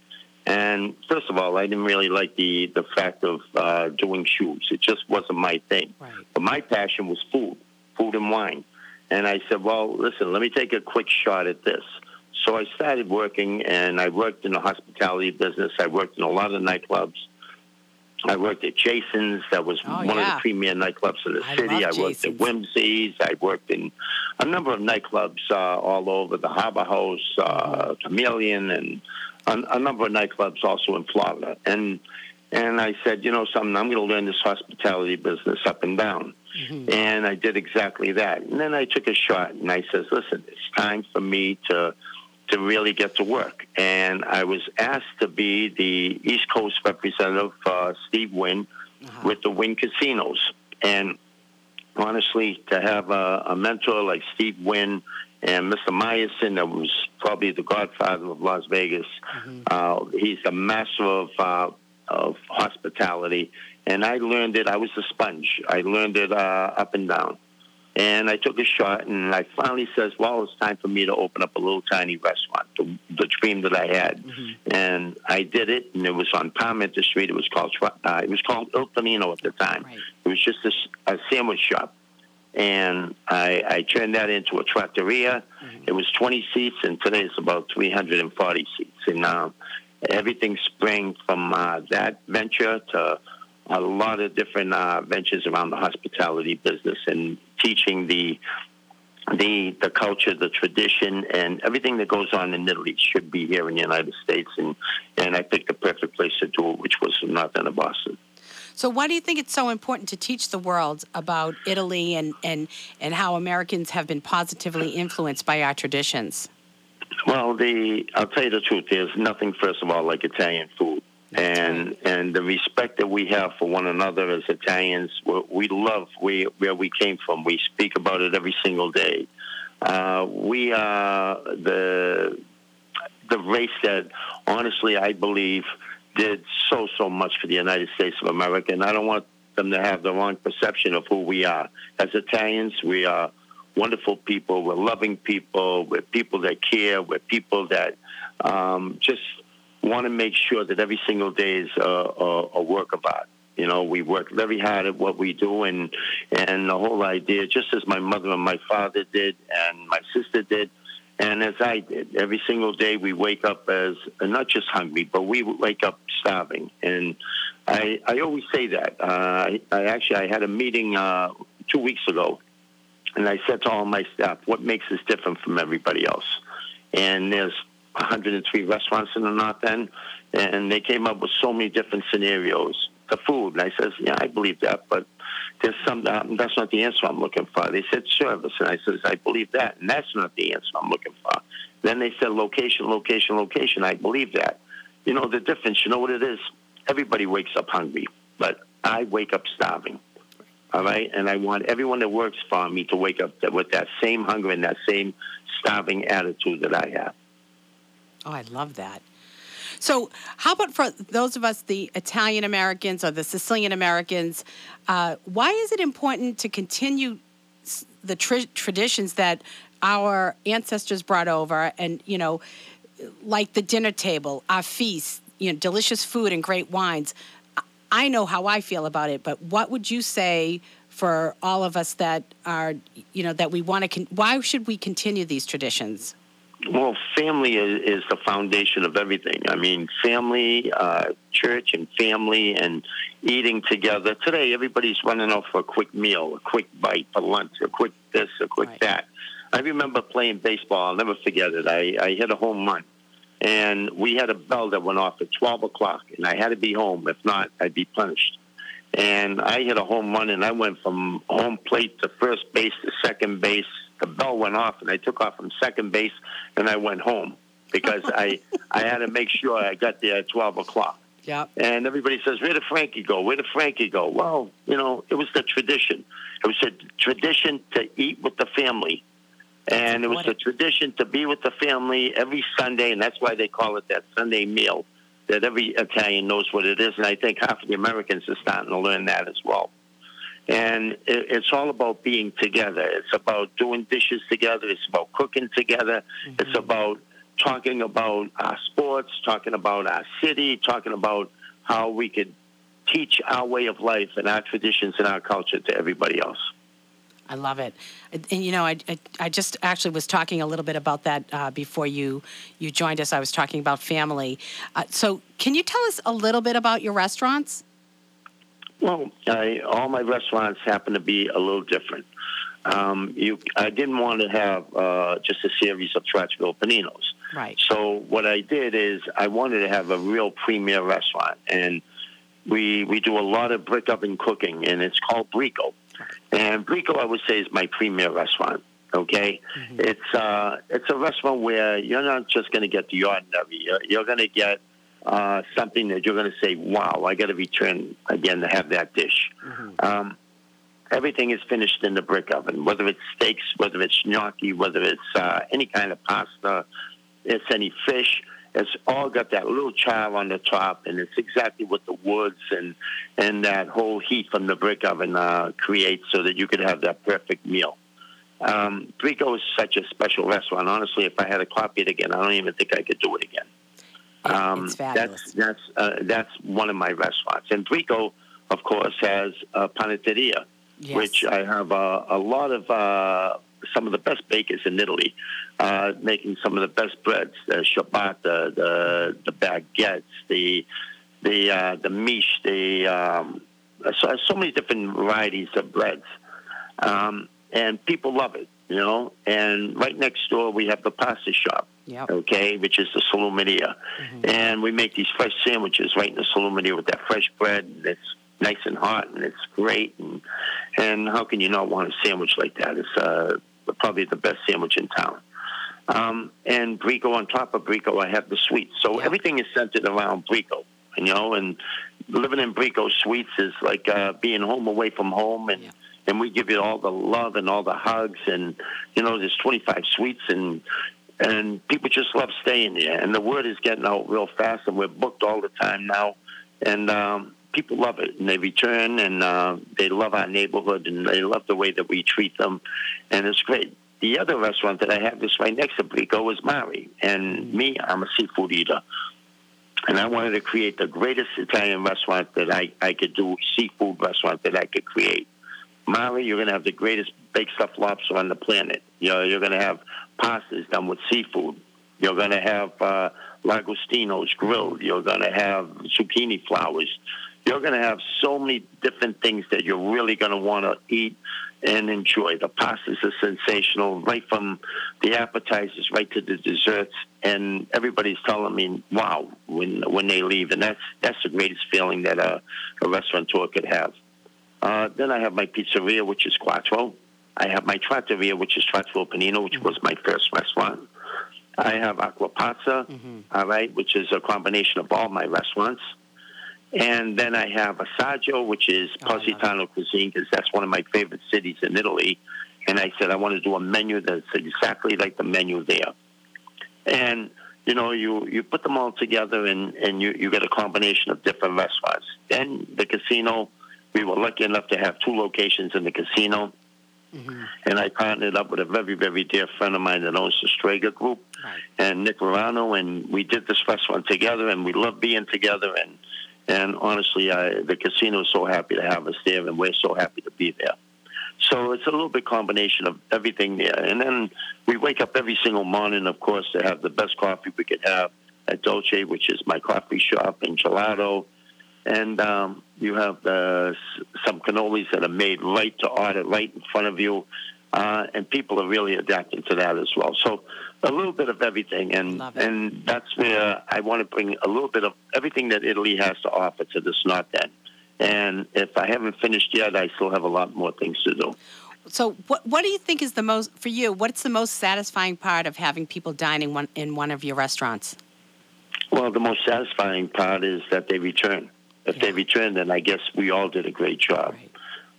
Speaker 9: And first of all, I didn't really like the the fact of uh, doing shoes. It just wasn't my thing.
Speaker 1: Right.
Speaker 9: But my passion was food, food and wine. And I said, well, listen, let me take a quick shot at this. So I started working, and I worked in the hospitality business. I worked in a lot of nightclubs. I worked at Jason's, that was
Speaker 1: Oh,
Speaker 9: one of the premier nightclubs in the
Speaker 1: I
Speaker 9: city. I worked at
Speaker 1: Jason's.
Speaker 9: Whimsy's. I worked in a number of nightclubs uh, all over the Harbor House, uh, Chameleon, and a, a number of nightclubs also in Florida. And and I said, you know something, I'm going to learn this hospitality business up and down. And I did exactly that. And then I took a shot and I says, listen, it's time for me to to really get to work. And I was asked to be the East Coast representative for Steve Wynn with the Wynn Casinos. And honestly, to have a, a mentor like Steve Wynn and Mr. Meyerson, that was probably the godfather of Las Vegas, uh, he's the master of, uh, of hospitality. And I learned it, I was a sponge. I learned it uh, up and down. And I took a shot, and I finally says, "Well, it's time for me to open up a little tiny restaurant, the, the dream that I had." And I did it, and it was on Parmenter Street. It was called uh, it was called Il Panino at the time.
Speaker 1: Right.
Speaker 9: It was just a sandwich shop, and I, I turned that into a trattoria. It was 20 seats, and today it's about 340 seats. And uh, everything sprang from uh, that venture to a lot of different uh, ventures around the hospitality business and teaching the the the culture, the tradition, and everything that goes on in Italy should be here in the United States. And and I picked the perfect place to do it, which was North End of Boston.
Speaker 1: So, why do you think it's so important to teach the world about Italy and, and, and how Americans have been positively influenced by our traditions?
Speaker 9: Well, the I'll tell you the truth. There's nothing, first of all, like Italian food, and and the respect that we have for one another as Italians. We, love we where we came from. We speak about it every single day. Uh, we are the the race that, honestly, I believe did so so much for the United States of America, and I don't want them to have the wrong perception of who we are as Italians. We are wonderful people. We're loving people. We're people that care. We're people that um, just want to make sure that every single day is a, a, a work of art. You know, we work very hard at what we do, and and the whole idea, just as my mother and my father did, and my sister did, and as I did, every single day we wake up as not just hungry, but we wake up starving. And I I always say that. Uh, I, I actually I had a meeting uh, two weeks ago and I said to all my staff, "What makes us different from everybody else?" And there's 103 restaurants in the North End, and they came up with so many different scenarios. The food, and I says, "Yeah, I believe that, but there's some um, that's not the answer I'm looking for." They said service, and I says, "I believe that, and that's not the answer I'm looking for." Then they said location, location, location. I believe that. You know the difference. You know what it is? Everybody wakes up hungry, but I wake up starving. All right, and I want everyone that works for me to wake up with that same hunger and that same starving attitude that I have.
Speaker 1: Oh, I love that. So, how about for those of us, the Italian Americans or the Sicilian Americans? Uh, why is it important to continue the tr- traditions that our ancestors brought over, and you know, like the dinner table, our feasts, you know, delicious food and great wines? I- I know how I feel about it, but what would you say for all of us that are, you know, that we want to? Con- why should we continue these traditions?
Speaker 9: Well, family is, is the foundation of everything. I mean, family, uh, church, and family, and eating together. Today, everybody's running off for a quick meal, a quick bite for lunch, a quick this, a quick
Speaker 1: Right.
Speaker 9: that. I remember playing baseball. I'll never forget it. I, I hit a home run, and we had a bell that went off at 12 o'clock, and I had to be home. If not, I'd be punished. And I hit a home run, and I went from home plate to first base to second base. The bell went off, and I took off from second base, and I went home because I I had to make sure I got there at 12 o'clock.
Speaker 1: Yep.
Speaker 9: And everybody says, "Where did Frankie go? Where did Frankie go?" Well, you know, it was the tradition. It was a tradition to eat with the family, and it was the
Speaker 1: important.
Speaker 9: tradition to be with the family every Sunday, and that's why they call it that Sunday meal. That every Italian knows what it is, and I think half of the Americans are starting to learn that as well. And it, it's all about being together. It's about doing dishes together. It's about cooking together. It's about talking about our sports, talking about our city, talking about how we could teach our way of life and our traditions and our culture to everybody else.
Speaker 1: I love it, and, and, you know, I, I I just actually was talking a little bit about that uh, before you you joined us. I was talking about family. Uh, so, can you tell us a little bit about your restaurants?
Speaker 9: Well, I, all my restaurants happen to be a little different. Um, you, I didn't want to have uh, just a series of Trotchville Paninos.
Speaker 1: Right.
Speaker 9: So what I did is I wanted to have a real premier restaurant, and we we do a lot of brick oven cooking, and it's called Bricco. And Bricco, I would say, is my premier restaurant. Okay, it's uh, it's a restaurant where you're not just going to get the ordinary. You're, you're going to get uh, something that you're going to say, "Wow, I got to return again to have that dish." Um, everything is finished in the brick oven, whether it's steaks, whether it's gnocchi, whether it's uh, any kind of pasta, it's any fish. It's all got that little char on the top, and it's exactly what the woods and and that whole heat from the brick oven uh, creates, so that you could have that perfect meal. Um, Bricco is such a special restaurant. Honestly, if I had to copy it again, I don't even think I could do it again. Um,
Speaker 1: it's fabulous.
Speaker 9: That's that's uh, that's one of my restaurants, and Bricco, of course, has a Panetteria,
Speaker 1: Yes.
Speaker 9: which I have uh, a lot of uh, some of the best bakers in Italy, uh, making some of the best breads, the ciabatta, the the baguettes, the the uh, the miche, the um, so, so many different varieties of breads, um, and people love it, you know. And right next door we have the pasta shop,
Speaker 1: Yep.
Speaker 9: okay, which is the Salumeria. And we make these fresh sandwiches right in the Salumeria with that fresh bread. It's nice and hot, and it's great. And and how can you not want a sandwich like that? It's uh, probably the best sandwich in town. Um, and Bricco, on top of Bricco, I have the suites. So
Speaker 1: Yeah.
Speaker 9: everything is centered around Bricco, you know, and living in Bricco Suites is like uh, being home away from home. And,
Speaker 1: Yeah.
Speaker 9: and we give you all the love and all the hugs. And, you know, there's 25 suites and and people just love staying there. And the word is getting out real fast, and we're booked all the time now. And um, people love it, and they return, and uh, they love our neighborhood, and they love the way that we treat them, and it's great. The other restaurant that I have that's right next to Bricco is Mare, and me, I'm a seafood eater. And I wanted to create the greatest Italian restaurant that I, I could do, seafood restaurant that I could create. Mare, you're going to have the greatest baked stuffed lobster on the planet. You know, you're going to have pastas done with seafood. You're going to have uh, langostinos grilled. You're going to have zucchini flowers. you're going to have so many different things that you're really going to want to eat and enjoy. The pastas are sensational, right from the appetizers right to the desserts, and everybody's telling me, "Wow!" when when they leave, and that's that's the greatest feeling that a, a restaurateur could have. Uh, then I have my pizzeria, which is Quattro. I have my trattoria, which is Trattoria Panino, which was my first restaurant. I have Aquapazza, mm-hmm. all right, which is a combination of all my restaurants. And then I have Assaggio, which is ah, Positano cuisine, because that's one of my favorite cities in Italy. And I said I want to do a menu that's exactly like the menu there. And you know, you you put them all together, and and you you get a combination of different restaurants. Then the casino, we were lucky enough to have two locations in the casino. And I partnered up with a very, very dear friend of mine that owns the Strega Group and Nick Varano, and we did this restaurant together, and we love being together. And and honestly, I, the casino is so happy to have us there, and we're so happy to be there. So it's a little bit combination of everything there. And then we wake up every single morning, of course, to have the best coffee we could have at Dolce, which is my coffee shop, and gelato. And um, you have uh, some cannolis that are made right to order, right in front of you. Uh, and people are really adapting to that as well. So a little bit of everything, and and that's where I want to bring a little bit of everything that Italy has to offer to this North End. And if I haven't finished yet, I still have a lot more things to do.
Speaker 1: So, what what do you think is the most for you? What's the most satisfying part of having people dining one in one of your restaurants?
Speaker 9: Well, the most satisfying part is that they return. If they return, then I guess we all did a great job.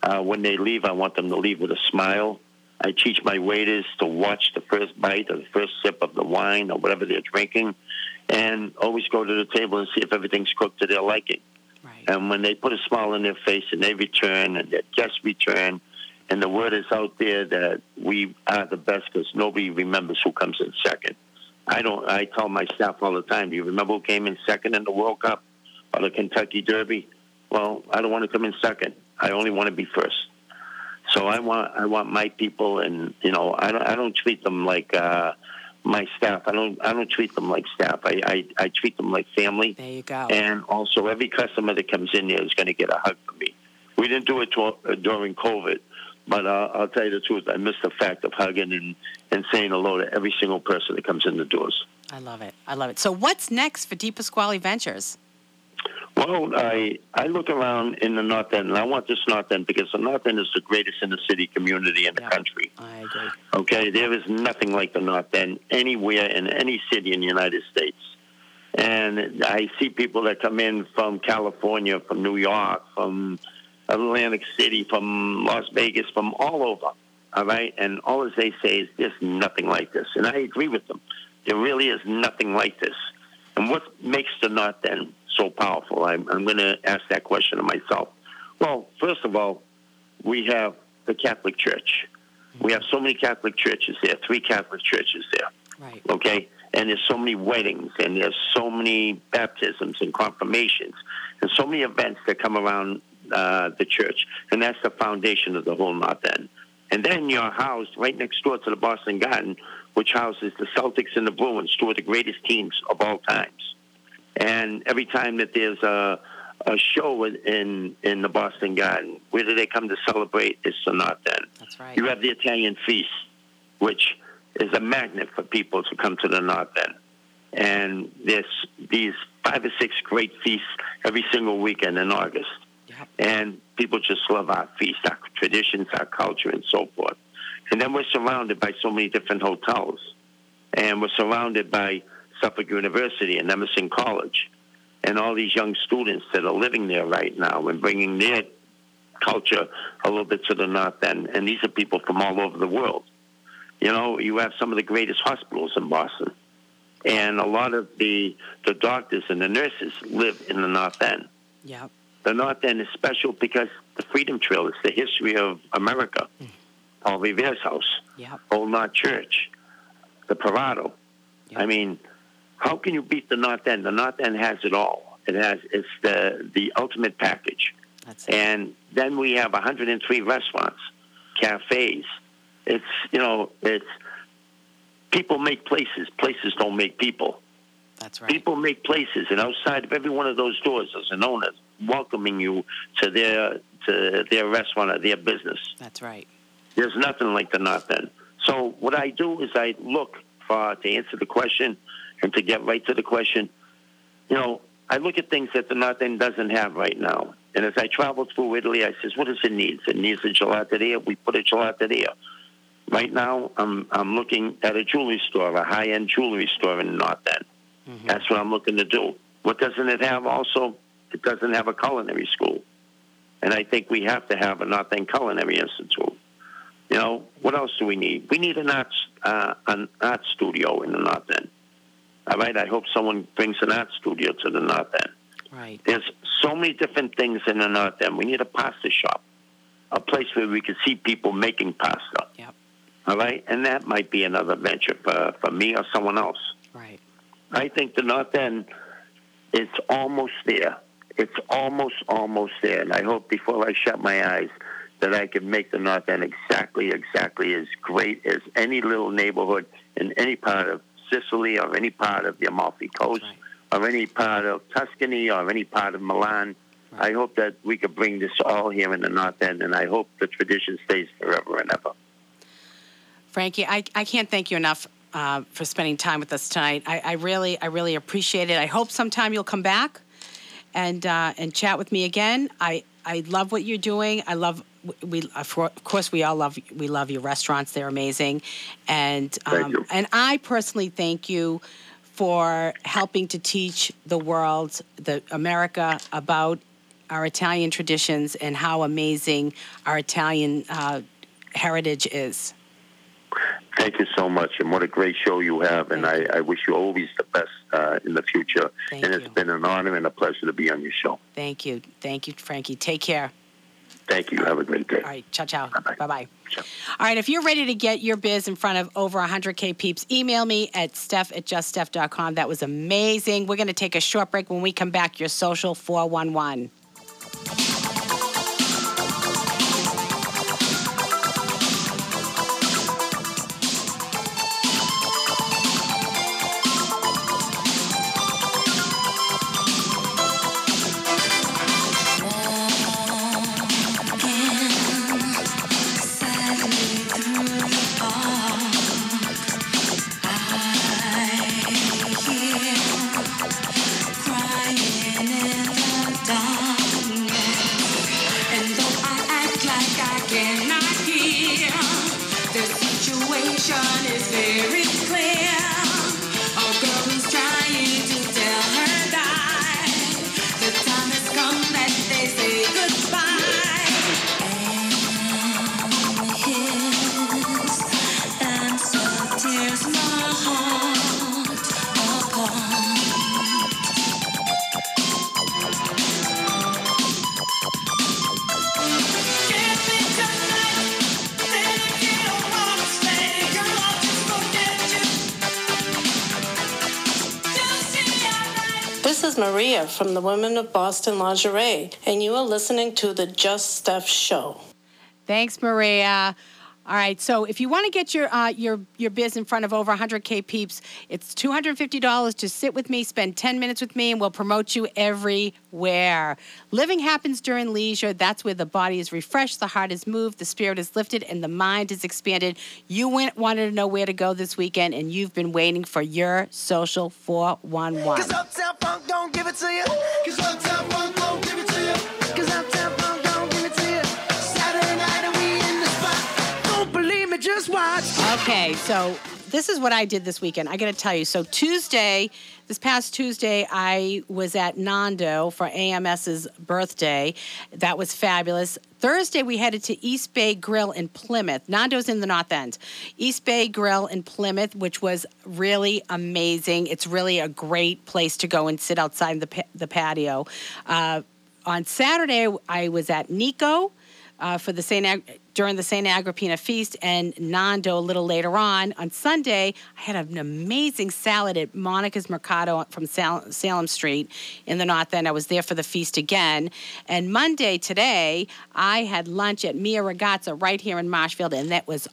Speaker 9: Uh, when they leave, I want them to leave with a smile. I teach my waiters to watch the first bite or the first sip of the wine or whatever they're drinking, and always go to the table and see if everything's cooked to their liking. And when they put a smile on their face and they return and their guests return, and the word is out there that we are the best because nobody remembers who comes in second. I don't. I tell my staff all the time. Do you remember who came in second in the World Cup or the Kentucky Derby? Well, I don't want to come in second. I only want to be first. So I want I want my people, and you know, I don't I don't treat them like uh, my staff. I don't I don't treat them like staff. I, I I treat them like family.
Speaker 1: There you go.
Speaker 9: And also, every customer that comes in there is going to get a hug from me. We didn't do it to, uh, during COVID, but uh, I'll tell you the truth. I miss the fact of hugging and, and saying hello to every single person that comes in the doors.
Speaker 1: I love it. I love it. So, what's next for DePasquale Ventures?
Speaker 9: Well, I I look around in the North End, and I want this North End because the North End is the greatest inner city community in the country.
Speaker 1: I agree.
Speaker 9: Okay, there is nothing like the North End anywhere in any city in the United States. And I see people that come in from California, from New York, from Atlantic City, from Las Vegas, from all over. All right, and all as they say is there's nothing like this, and I agree with them. There really is nothing like this. And what makes the North End so powerful? I'm, I'm going to ask that question to myself. Well, first of all, we have the Catholic Church. We have so many Catholic churches there, three Catholic churches there.
Speaker 1: Right.
Speaker 9: Okay? And there's so many weddings and there's so many baptisms and confirmations and so many events that come around uh, the church. And that's the foundation of the whole North End. And then you're housed right next door to the Boston Garden, which houses the Celtics and the Bruins, two of the greatest teams of all times. And every time that there's a, a show in in the Boston Garden, where do they come to celebrate? It's the North End.
Speaker 1: That's right.
Speaker 9: You have the Italian feast, which is a magnet for people to come to the North End. And there's these five or six great feasts every single weekend in August. And people just love our feast, our traditions, our culture, and so forth. And then we're surrounded by so many different hotels. And we're surrounded by Suffolk University and Emerson College and all these young students that are living there right now and bringing their culture a little bit to the North End. And these are people from all over the world. You know, you have some of the greatest hospitals in Boston. And a lot of the, the doctors and the nurses live in the North End.
Speaker 1: Yep.
Speaker 9: The North End is special because the Freedom Trail is the history of America. Mm. Paul Revere's house,
Speaker 1: Yep.
Speaker 9: Old North Church, the Prado. I mean, how can you beat the North End? The North End has it all. It has it's the the ultimate package. And then we have 103 restaurants, cafes. It's you know it's people make places. Places don't make people.
Speaker 1: That's right.
Speaker 9: People make places, and outside of every one of those doors, there's an owner welcoming you to their to their restaurant or their business.
Speaker 1: That's right.
Speaker 9: There's nothing like the North End. So what I do is I look for to answer the question and to get right to the question. You know, I look at things that the North End doesn't have right now. And as I travel through Italy, I says, what does it need? It needs a gelateria. We put a gelateria. Right now, I'm I'm looking at a jewelry store, a high end jewelry store in the North End. That's what I'm looking to do. What doesn't it have? Also, it doesn't have a culinary school, and I think we have to have a North End Culinary Institute. You know, what else do we need? We need an art uh, an art studio in the North End. All right, I hope someone brings an art studio to the North End.
Speaker 1: Right.
Speaker 9: There's so many different things in the North End. We need a pasta shop, a place where we can see people making pasta.
Speaker 1: Yep.
Speaker 9: All right, and that might be another venture for, for me or someone else.
Speaker 1: Right.
Speaker 9: I think the North End, it's almost there. It's almost, almost there. And I hope before I shut my eyes that I can make the North End exactly, exactly as great as any little neighborhood in any part of Sicily or any part of the Amalfi Coast or any part of Tuscany or any part of Milan. I hope that we could bring this all here in the North End, and I hope the tradition stays forever and ever.
Speaker 1: Frankie, I, I can't thank you enough uh, for spending time with us tonight. I, I really I really appreciate it. I hope sometime you'll come back and uh, and chat with me again. I I love what you're doing. I love we of course we all love we love your restaurants. They're amazing, and um, and I personally thank you for helping to teach the world, the America, about our Italian traditions and how amazing our Italian uh, heritage is.
Speaker 9: Thank you so much, and what a great show you have. And I, I wish you always the best uh, in the future.
Speaker 1: Thank
Speaker 9: and it's been an honor and a pleasure to be on your show.
Speaker 1: Thank you. Thank you, Frankie. Take care.
Speaker 9: Thank you. Have a great day.
Speaker 1: All right. Ciao, ciao. Bye bye. All right. If you're ready to get your biz in front of over 100K peeps, email me at steph at juststeph.com. That was amazing. We're going to take a short break. When we come back, your social 411.
Speaker 10: From the Women of Boston Lingerie, and you are listening to the Just Steph Show.
Speaker 1: Thanks, Maria. All right, so if you want to get your uh, your your biz in front of over 100k peeps, it's $250 to sit with me, spend 10 minutes with me, and we'll promote you everywhere. Living happens during leisure. That's where the body is refreshed, the heart is moved, the spirit is lifted, and the mind is expanded. You went, wanted to know where to go this weekend, and you've been waiting for your social 411. Okay, so this is what I did this weekend. I got to tell you. So Tuesday, this past Tuesday, I was at Nando for AMS's birthday. That was fabulous. Thursday, we headed to East Bay Grill in Plymouth. Nando's in the North End. East Bay Grill in Plymouth, which was really amazing. It's really a great place to go and sit outside the, the patio. Uh, on Saturday, I was at Nico uh, for the Saint Ag- during the Saint Agrippina feast, and Nando a little later on. On Sunday, I had an amazing salad at Monica's Mercato from Sal- Salem Street in the North End. I was there for the feast again. And Monday today, I had lunch at Mia Ragazza right here in Marshfield, and that was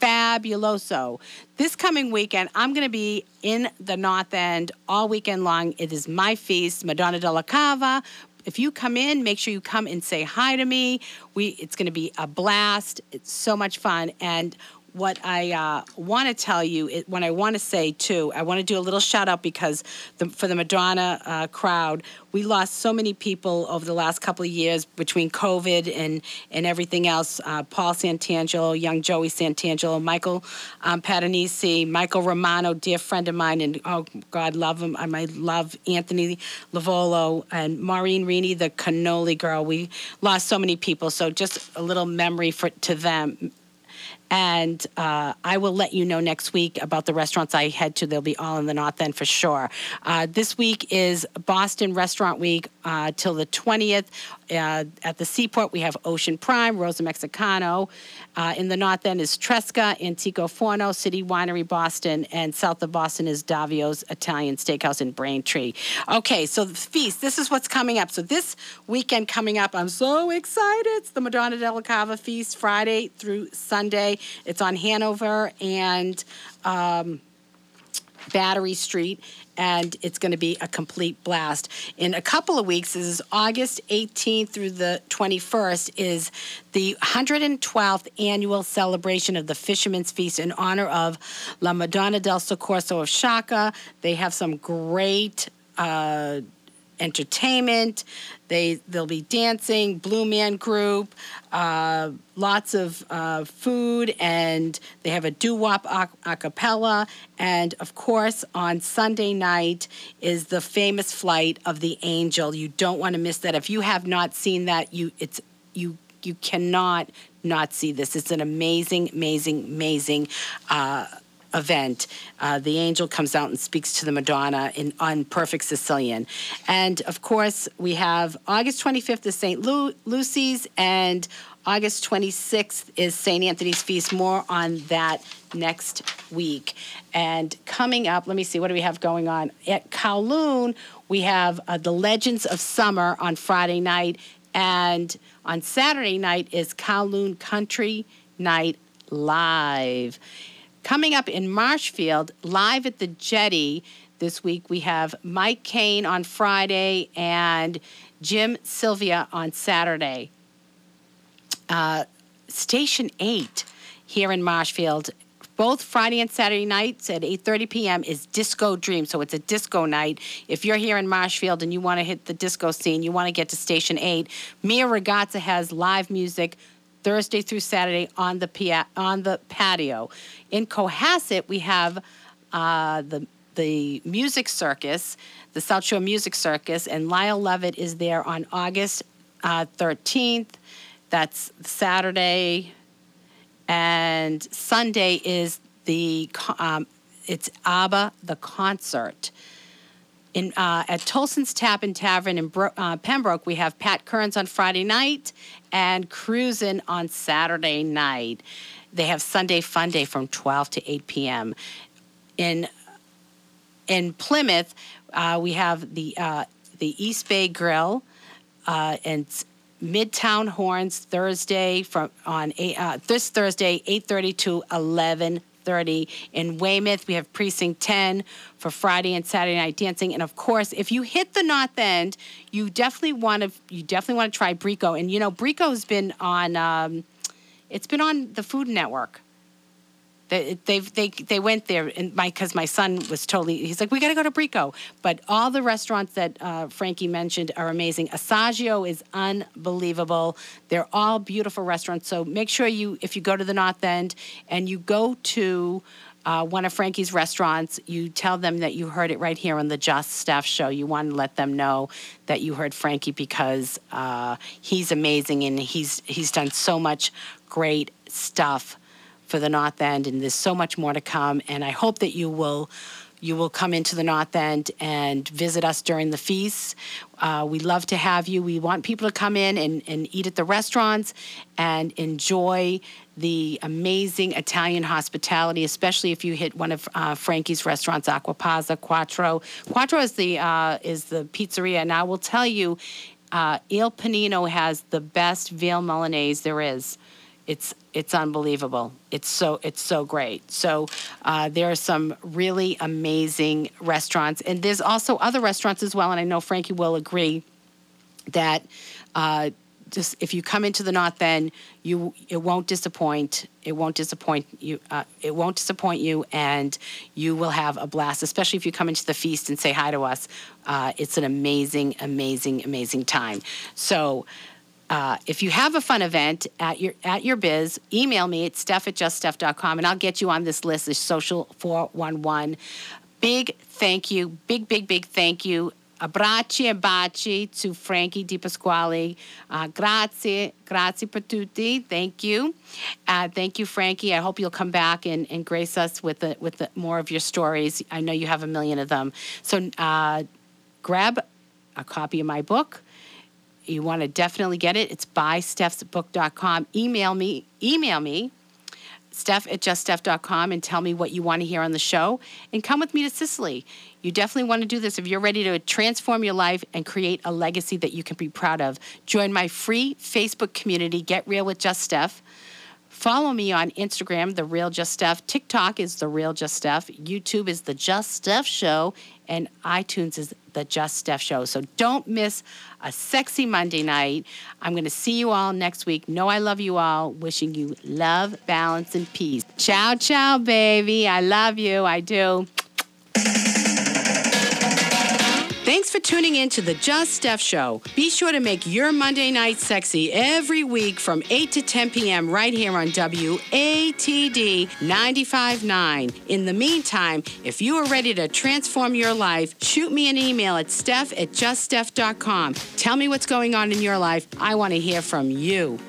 Speaker 1: fabuloso. This coming weekend, I'm going to be in the North End all weekend long. It is my feast, Madonna della Cava. If you come in, make sure you come and say hi to me. We it's going to be a blast. It's so much fun and what I uh, want to tell you, it, what I want to say too, I want to do a little shout out because the, for the Madonna uh, crowd, we lost so many people over the last couple of years between COVID and, and everything else. Uh, Paul Santangelo, young Joey Santangelo, Michael um, Patanisi, Michael Romano, dear friend of mine, and oh God, love him. I love Anthony Lavolo and Maureen Rini, the cannoli girl. We lost so many people, so just a little memory for to them and uh, I will let you know next week about the restaurants I head to. They'll be all in the North End for sure. Uh, this week is Boston Restaurant Week uh, till the 20th. Uh, at the Seaport, we have Ocean Prime, Rosa Mexicano. Uh, in the North End is Tresca, Antico Forno, City Winery Boston, and south of Boston is Davio's Italian Steakhouse in Braintree. Okay, so the feast, this is what's coming up. So this weekend coming up, I'm so excited. It's the Madonna della Cava Feast, Friday through Sunday. It's on Hanover and um, Battery Street, and it's going to be a complete blast. In a couple of weeks, this is August 18th through the 21st, is the 112th annual celebration of the Fisherman's Feast in honor of La Madonna del Soccorso of Sciacca. They have some great. Uh, entertainment. They they'll be dancing, Blue Man Group, uh, lots of uh, food, and they have a doo wop a, a cappella. And of course, on Sunday night is the famous flight of the Angel. You don't want to miss that. If you have not seen that, you it's you you cannot not see this. It's an amazing, amazing, amazing. Uh, event. Uh, the angel comes out and speaks to the Madonna in on perfect Sicilian, and of course we have August 25th is St. Lu- Lucy's, and August 26th is St. Anthony's Feast. More on that next week. And coming up, let me see, what do we have going on? At Kowloon, we have uh, the Legends of Summer on Friday night. And on Saturday night is Kowloon Country Night Live. Coming up in Marshfield, live at the Jetty this week, we have Mike Kane on Friday and Jim Sylvia on Saturday. Uh, Station 8 here in Marshfield both Friday and Saturday nights at 8:30 p.m. is Disco Dream. So it's a disco night. If you're here in Marshfield and you want to hit the disco scene, you want to get to Station 8. Mia Ragazza has live music Thursday through Saturday on the pia- on the patio. In Cohasset, we have uh, the the music circus, the South Shore Music Circus, and Lyle Lovett is there on August uh, 13th. That's Saturday, and Sunday is the um, it's ABBA the concert. In, uh, at Tolson's Tap and Tavern in Bro- uh, Pembroke, we have Pat Kearns on Friday night and cruising on Saturday night. They have Sunday Fun Day from 12 to 8 p.m. In in Plymouth, uh, we have the uh, the East Bay Grill uh, and Midtown Horns Thursday from on eight, uh, this Thursday 8:30 to 11 30 in Weymouth. We have Precinct 10 for Friday and Saturday night dancing. And of course, if you hit the North End, you definitely want to you definitely want to try Bricco. And you know, Bricco's been on um, it's been on the Food Network. They they they, they went there and my because my son was totally he's like we got to go to Bricco. But all the restaurants that uh, Frankie mentioned are amazing. Assaggio is unbelievable. They're all beautiful restaurants. So make sure you if you go to the North End and you go to uh, one of Frankie's restaurants, you tell them that you heard it right here on the Just Steph Show. You want to let them know that you heard Frankie because uh, he's amazing and he's he's done so much great stuff for the North End, and there's so much more to come. And I hope that you will you will come into the North End and visit us during the feasts. Uh, we love to have you. We want people to come in and, and eat at the restaurants and enjoy the amazing Italian hospitality, especially if you hit one of uh, Frankie's restaurants, Aquapazza, Quattro. Quattro is the uh, is the pizzeria, and I will tell you, uh, Il Panino has the best veal Milanese there is. It's it's unbelievable. It's so it's so great. So uh, there are some really amazing restaurants, and there's also other restaurants as well. And I know Frankie will agree that uh, just if you come into the North End, you it won't disappoint. It won't disappoint you. Uh, it won't disappoint you, and you will have a blast. Especially if you come into the feast and say hi to us. Uh, it's an amazing, amazing, amazing time. So. Uh, if you have a fun event at your at your biz, email me at steph at juststeph.com and I'll get you on this list, the social 411. Big thank you, big, big, big thank you. Abbracci e baci to Frankie DePasquale. Uh, grazie, grazie per tutti. Thank you. Uh, thank you, Frankie. I hope you'll come back and, and grace us with the, with the, more of your stories. I know you have a million of them. So uh, grab a copy of my book you want to definitely get it. It's bysteffsbook.com. Email me, email me, steph at juststeph.com and tell me what you want to hear on the show. And come with me to Sicily. You definitely want to do this if you're ready to transform your life and create a legacy that you can be proud of. Join my free Facebook community, Get Real with Just Steph. Follow me on Instagram, The Real Just Steph. TikTok is The Real Just Steph. YouTube is The Just Steph Show. And iTunes is The Just Steph Show. So don't miss a sexy Monday night. I'm going to see you all next week. Know I love you all. Wishing you love, balance, and peace. Ciao, ciao, baby. I love you. I do. Thanks for tuning in to the Just Steph Show. Be sure to make your Monday night sexy every week from 8 to 10 p.m. right here on WATD 95.9. In the meantime, if you are ready to transform your life, shoot me an email at steph at juststeph.com. Tell me what's going on in your life. I want to hear from you.